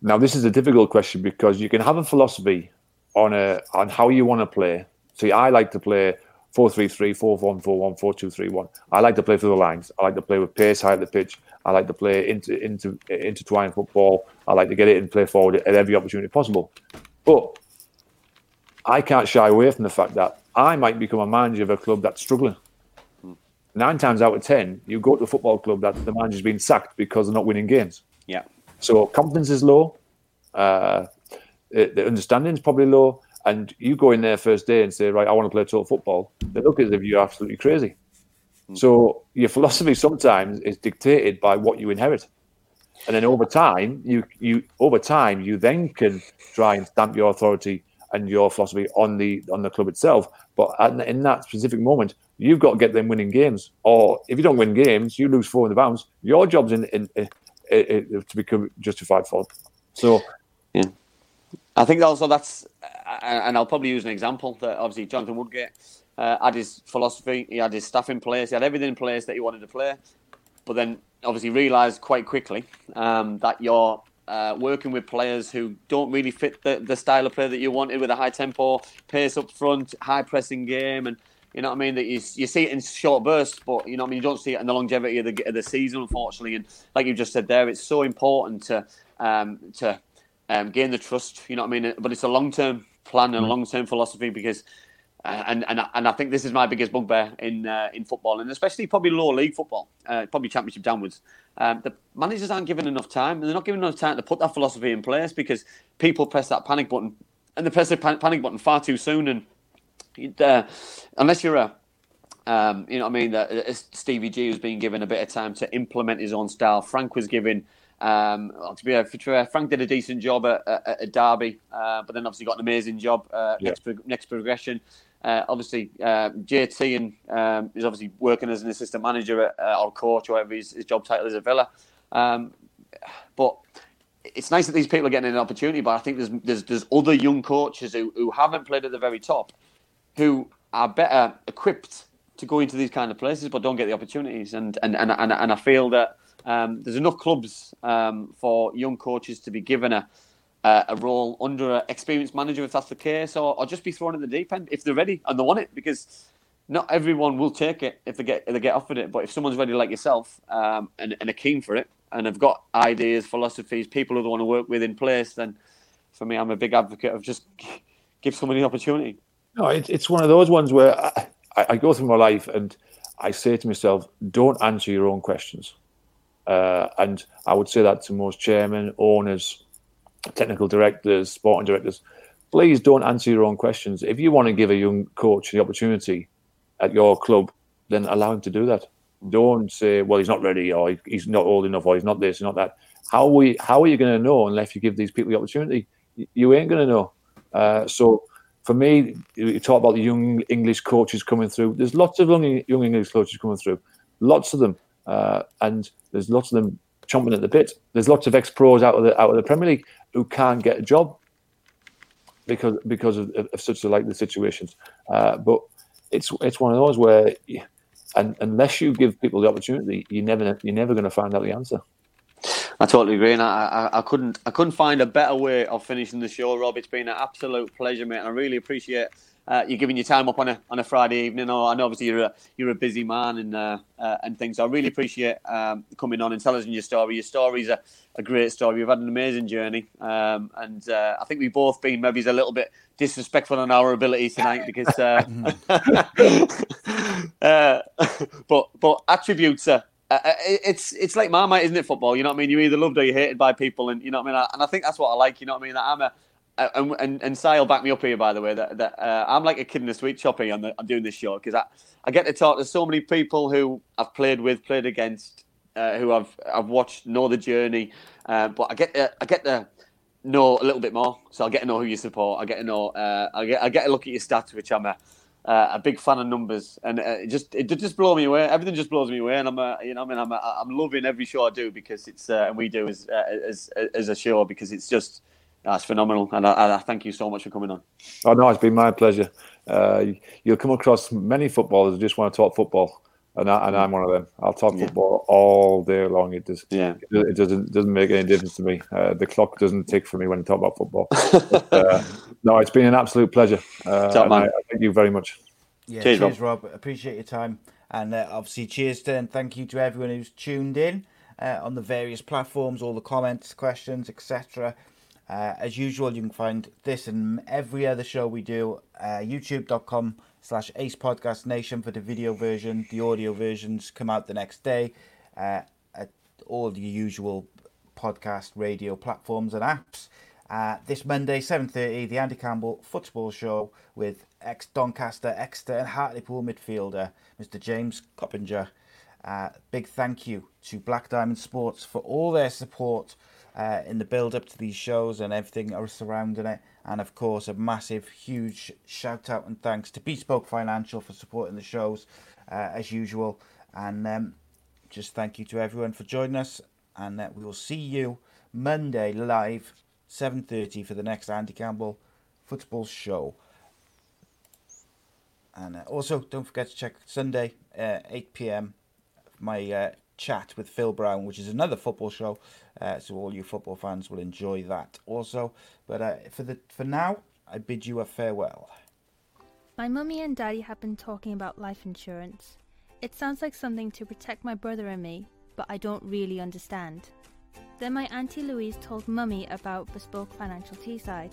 Now, this is a difficult question because you can have a philosophy on a on how you want to play. See, I like to play 4-3-3, 4-1, 4-1, 4-2-3-1. I like to play through the lines. I like to play with pace high at the pitch. I like to play into into intertwined football. I like to get it and play forward at every opportunity possible. But I can't shy away from the fact that I might become a manager of a club that's struggling. Nine times out of ten, you go to a football club that the manager's been sacked because they're not winning games. Yeah. So confidence is low. Uh, the the understanding is probably low. And you go in there first day and say, right, I want to play total football. They look as if you're absolutely crazy. Hmm. So your philosophy sometimes is dictated by what you inherit. And then over time, you you over time you then can try and stamp your authority and your philosophy on the on the club itself. But at, in that specific moment, you've got to get them winning games. Or if you don't win games, you lose four in the bounce. Your job's in, in, in, in to become justified for. So I think also that's, uh, and I'll probably use an example that obviously Jonathan Woodgate uh, had his philosophy, he had his staff in place, he had everything in place that he wanted to play, but then obviously realised quite quickly um, that you're uh, working with players who don't really fit the, the style of play that you wanted with a high tempo, pace up front, high pressing game, and you know what I mean. That you, you see it in short bursts, but you know what I mean. You don't see it in the longevity of the, of the season, unfortunately. And like you just said there, it's so important to um, to um, gain the trust. You know what I mean? But it's a long term plan and a long term philosophy because. Uh, and and and I think this is my biggest bugbear in uh, in football, and especially probably lower league football, uh, probably championship downwards. Um, the managers aren't given enough time, and they're not given enough time to put that philosophy in place because people press that panic button, and they press the pan- panic button far too soon. And uh, unless you're a um, you know what I mean? That uh, Stevie G was being given a bit of time to implement his own style. Frank was given. Um, to be fair, Frank did a decent job at, at, at Derby, uh, but then obviously got an amazing job uh, Yeah. next pro- next progression. Uh, obviously, uh, JT and um, is obviously working as an assistant manager at, uh, or coach, or whatever his, his job title is at Villa. Um, but it's nice that these people are getting an opportunity. But I think there's there's, there's other young coaches who, who haven't played at the very top, who are better equipped to go into these kind of places, but don't get the opportunities. And and and and, and I feel that um, there's enough clubs um, for young coaches to be given a a a role under an experienced manager if that's the case, or, or just be thrown in the deep end if they're ready and they want it, because not everyone will take it if they get if they get offered it. But if someone's ready like yourself um, and, and are keen for it and have got ideas, philosophies, people who they want to work with in place, then for me, I'm a big advocate of just (laughs) give somebody the opportunity. No, it, it's one of those ones where I I go through my life and I say to myself, don't answer your own questions. Uh, and I would say that to most chairmen, owners, technical directors, sporting directors. Please don't answer your own questions. If you want to give a young coach the opportunity at your club, then allow him to do that. Don't say, "Well, he's not ready," or "He's not old enough," or "He's not this," not that. How we how are you going to know unless you give these people the opportunity? You- You ain't going to know. Uh, so for me, you talk about the young English coaches coming through. There's lots of young, young English coaches coming through, lots of them, uh, and there's lots of them chomping at the bit. There's lots of ex pros out of the out of the Premier League who can't get a job because because of, of such like the situations. Uh, but it's it's one of those where, and unless you give people the opportunity, you never you're never going to find out the answer. I totally agree, and I, I, I, couldn't I couldn't find a better way of finishing the show, Rob. It's been an absolute pleasure, mate. I really appreciate uh, you giving your time up on a on a Friday evening. Oh, I know obviously you're a you're a busy man and uh, uh, and things. So I really appreciate um, coming on and telling us your story. Your story's a, a great story. You've had an amazing journey, um, and uh, I think we've both been maybe a little bit disrespectful on our ability tonight because. Uh, (laughs) (laughs) uh, but but attributes are uh, uh it's it's like Marmite, isn't it? Football, you know what I mean. You're either loved or you're hated by people, and you know what I mean. And I think that's what I like. You know what I mean. I'm a and and and Si'll back me up here, by the way. That, that uh, I'm like a kid in a sweet shop here on, the, on doing this show because I, I get to talk to so many people who I've played with, played against, uh, who I've I've watched, know the journey. Uh, but I get to, I get to know a little bit more. So I get to know who you support. I get to know. Uh, I get I get to look at your stats, which I'm a uh, a big fan of numbers, and uh, it just it just blows me away. Everything just blows me away, and I'm a, you know I mean I'm a, I'm loving every show I do because it's uh, and we do as, uh, as as a show because it's just that's phenomenal, and I, I, thank you so much for coming on. Oh no, it's been my pleasure. Uh, you'll come across many footballers who just want to talk football, and, I, am one of them. I'll talk yeah. football all day long. It just yeah. it doesn't doesn't make any difference to me. Uh, the clock doesn't tick for me when I talk about football. (laughs) but, uh, no, it's been an absolute pleasure. Uh, Top, I, I thank you very much. Yeah, cheers, cheers Rob. Rob. Appreciate your time, and uh, obviously, cheers to and thank you to everyone who's tuned in uh, on the various platforms, all the comments, questions, etc. Uh, as usual, you can find this and every other show we do uh, youtube.com slash ace podcast nation for the video version the audio versions come out the next day uh, at all the usual podcast radio platforms and apps. Uh, this monday 7.30 the andy campbell football show with ex doncaster exeter and hartlepool midfielder mr james coppinger. Uh, big thank you to black diamond sports for all their support uh, in the build up to these shows and everything surrounding it. And of course, a massive, huge shout out and thanks to Bespoke Financial for supporting the shows uh, as usual. And um, just thank you to everyone for joining us. And uh, we will see you Monday live, 7.30 for the next Andy Campbell football show. And uh, also, don't forget to check Sunday, uh, 8 p.m. My uh, chat with Phil Brown, which is another football show. Uh, so all you football fans will enjoy that also. But uh, for the for now, I bid you a farewell. My mummy and daddy have been talking about life insurance. It sounds like something to protect my brother and me, but I don't really understand. Then my auntie Louise told mummy about Bespoke Financial Teesside.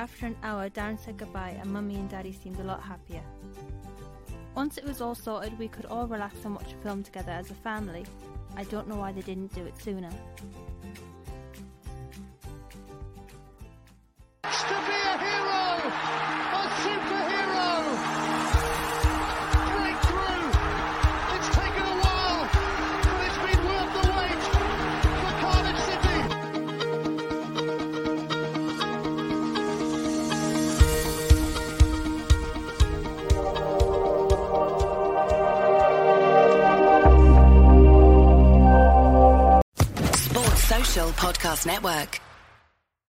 After an hour, Darren said goodbye and Mummy and Daddy seemed a lot happier. Once it was all sorted, we could all relax and watch a film together as a family. I don't know why they didn't do it sooner. Podcast Network.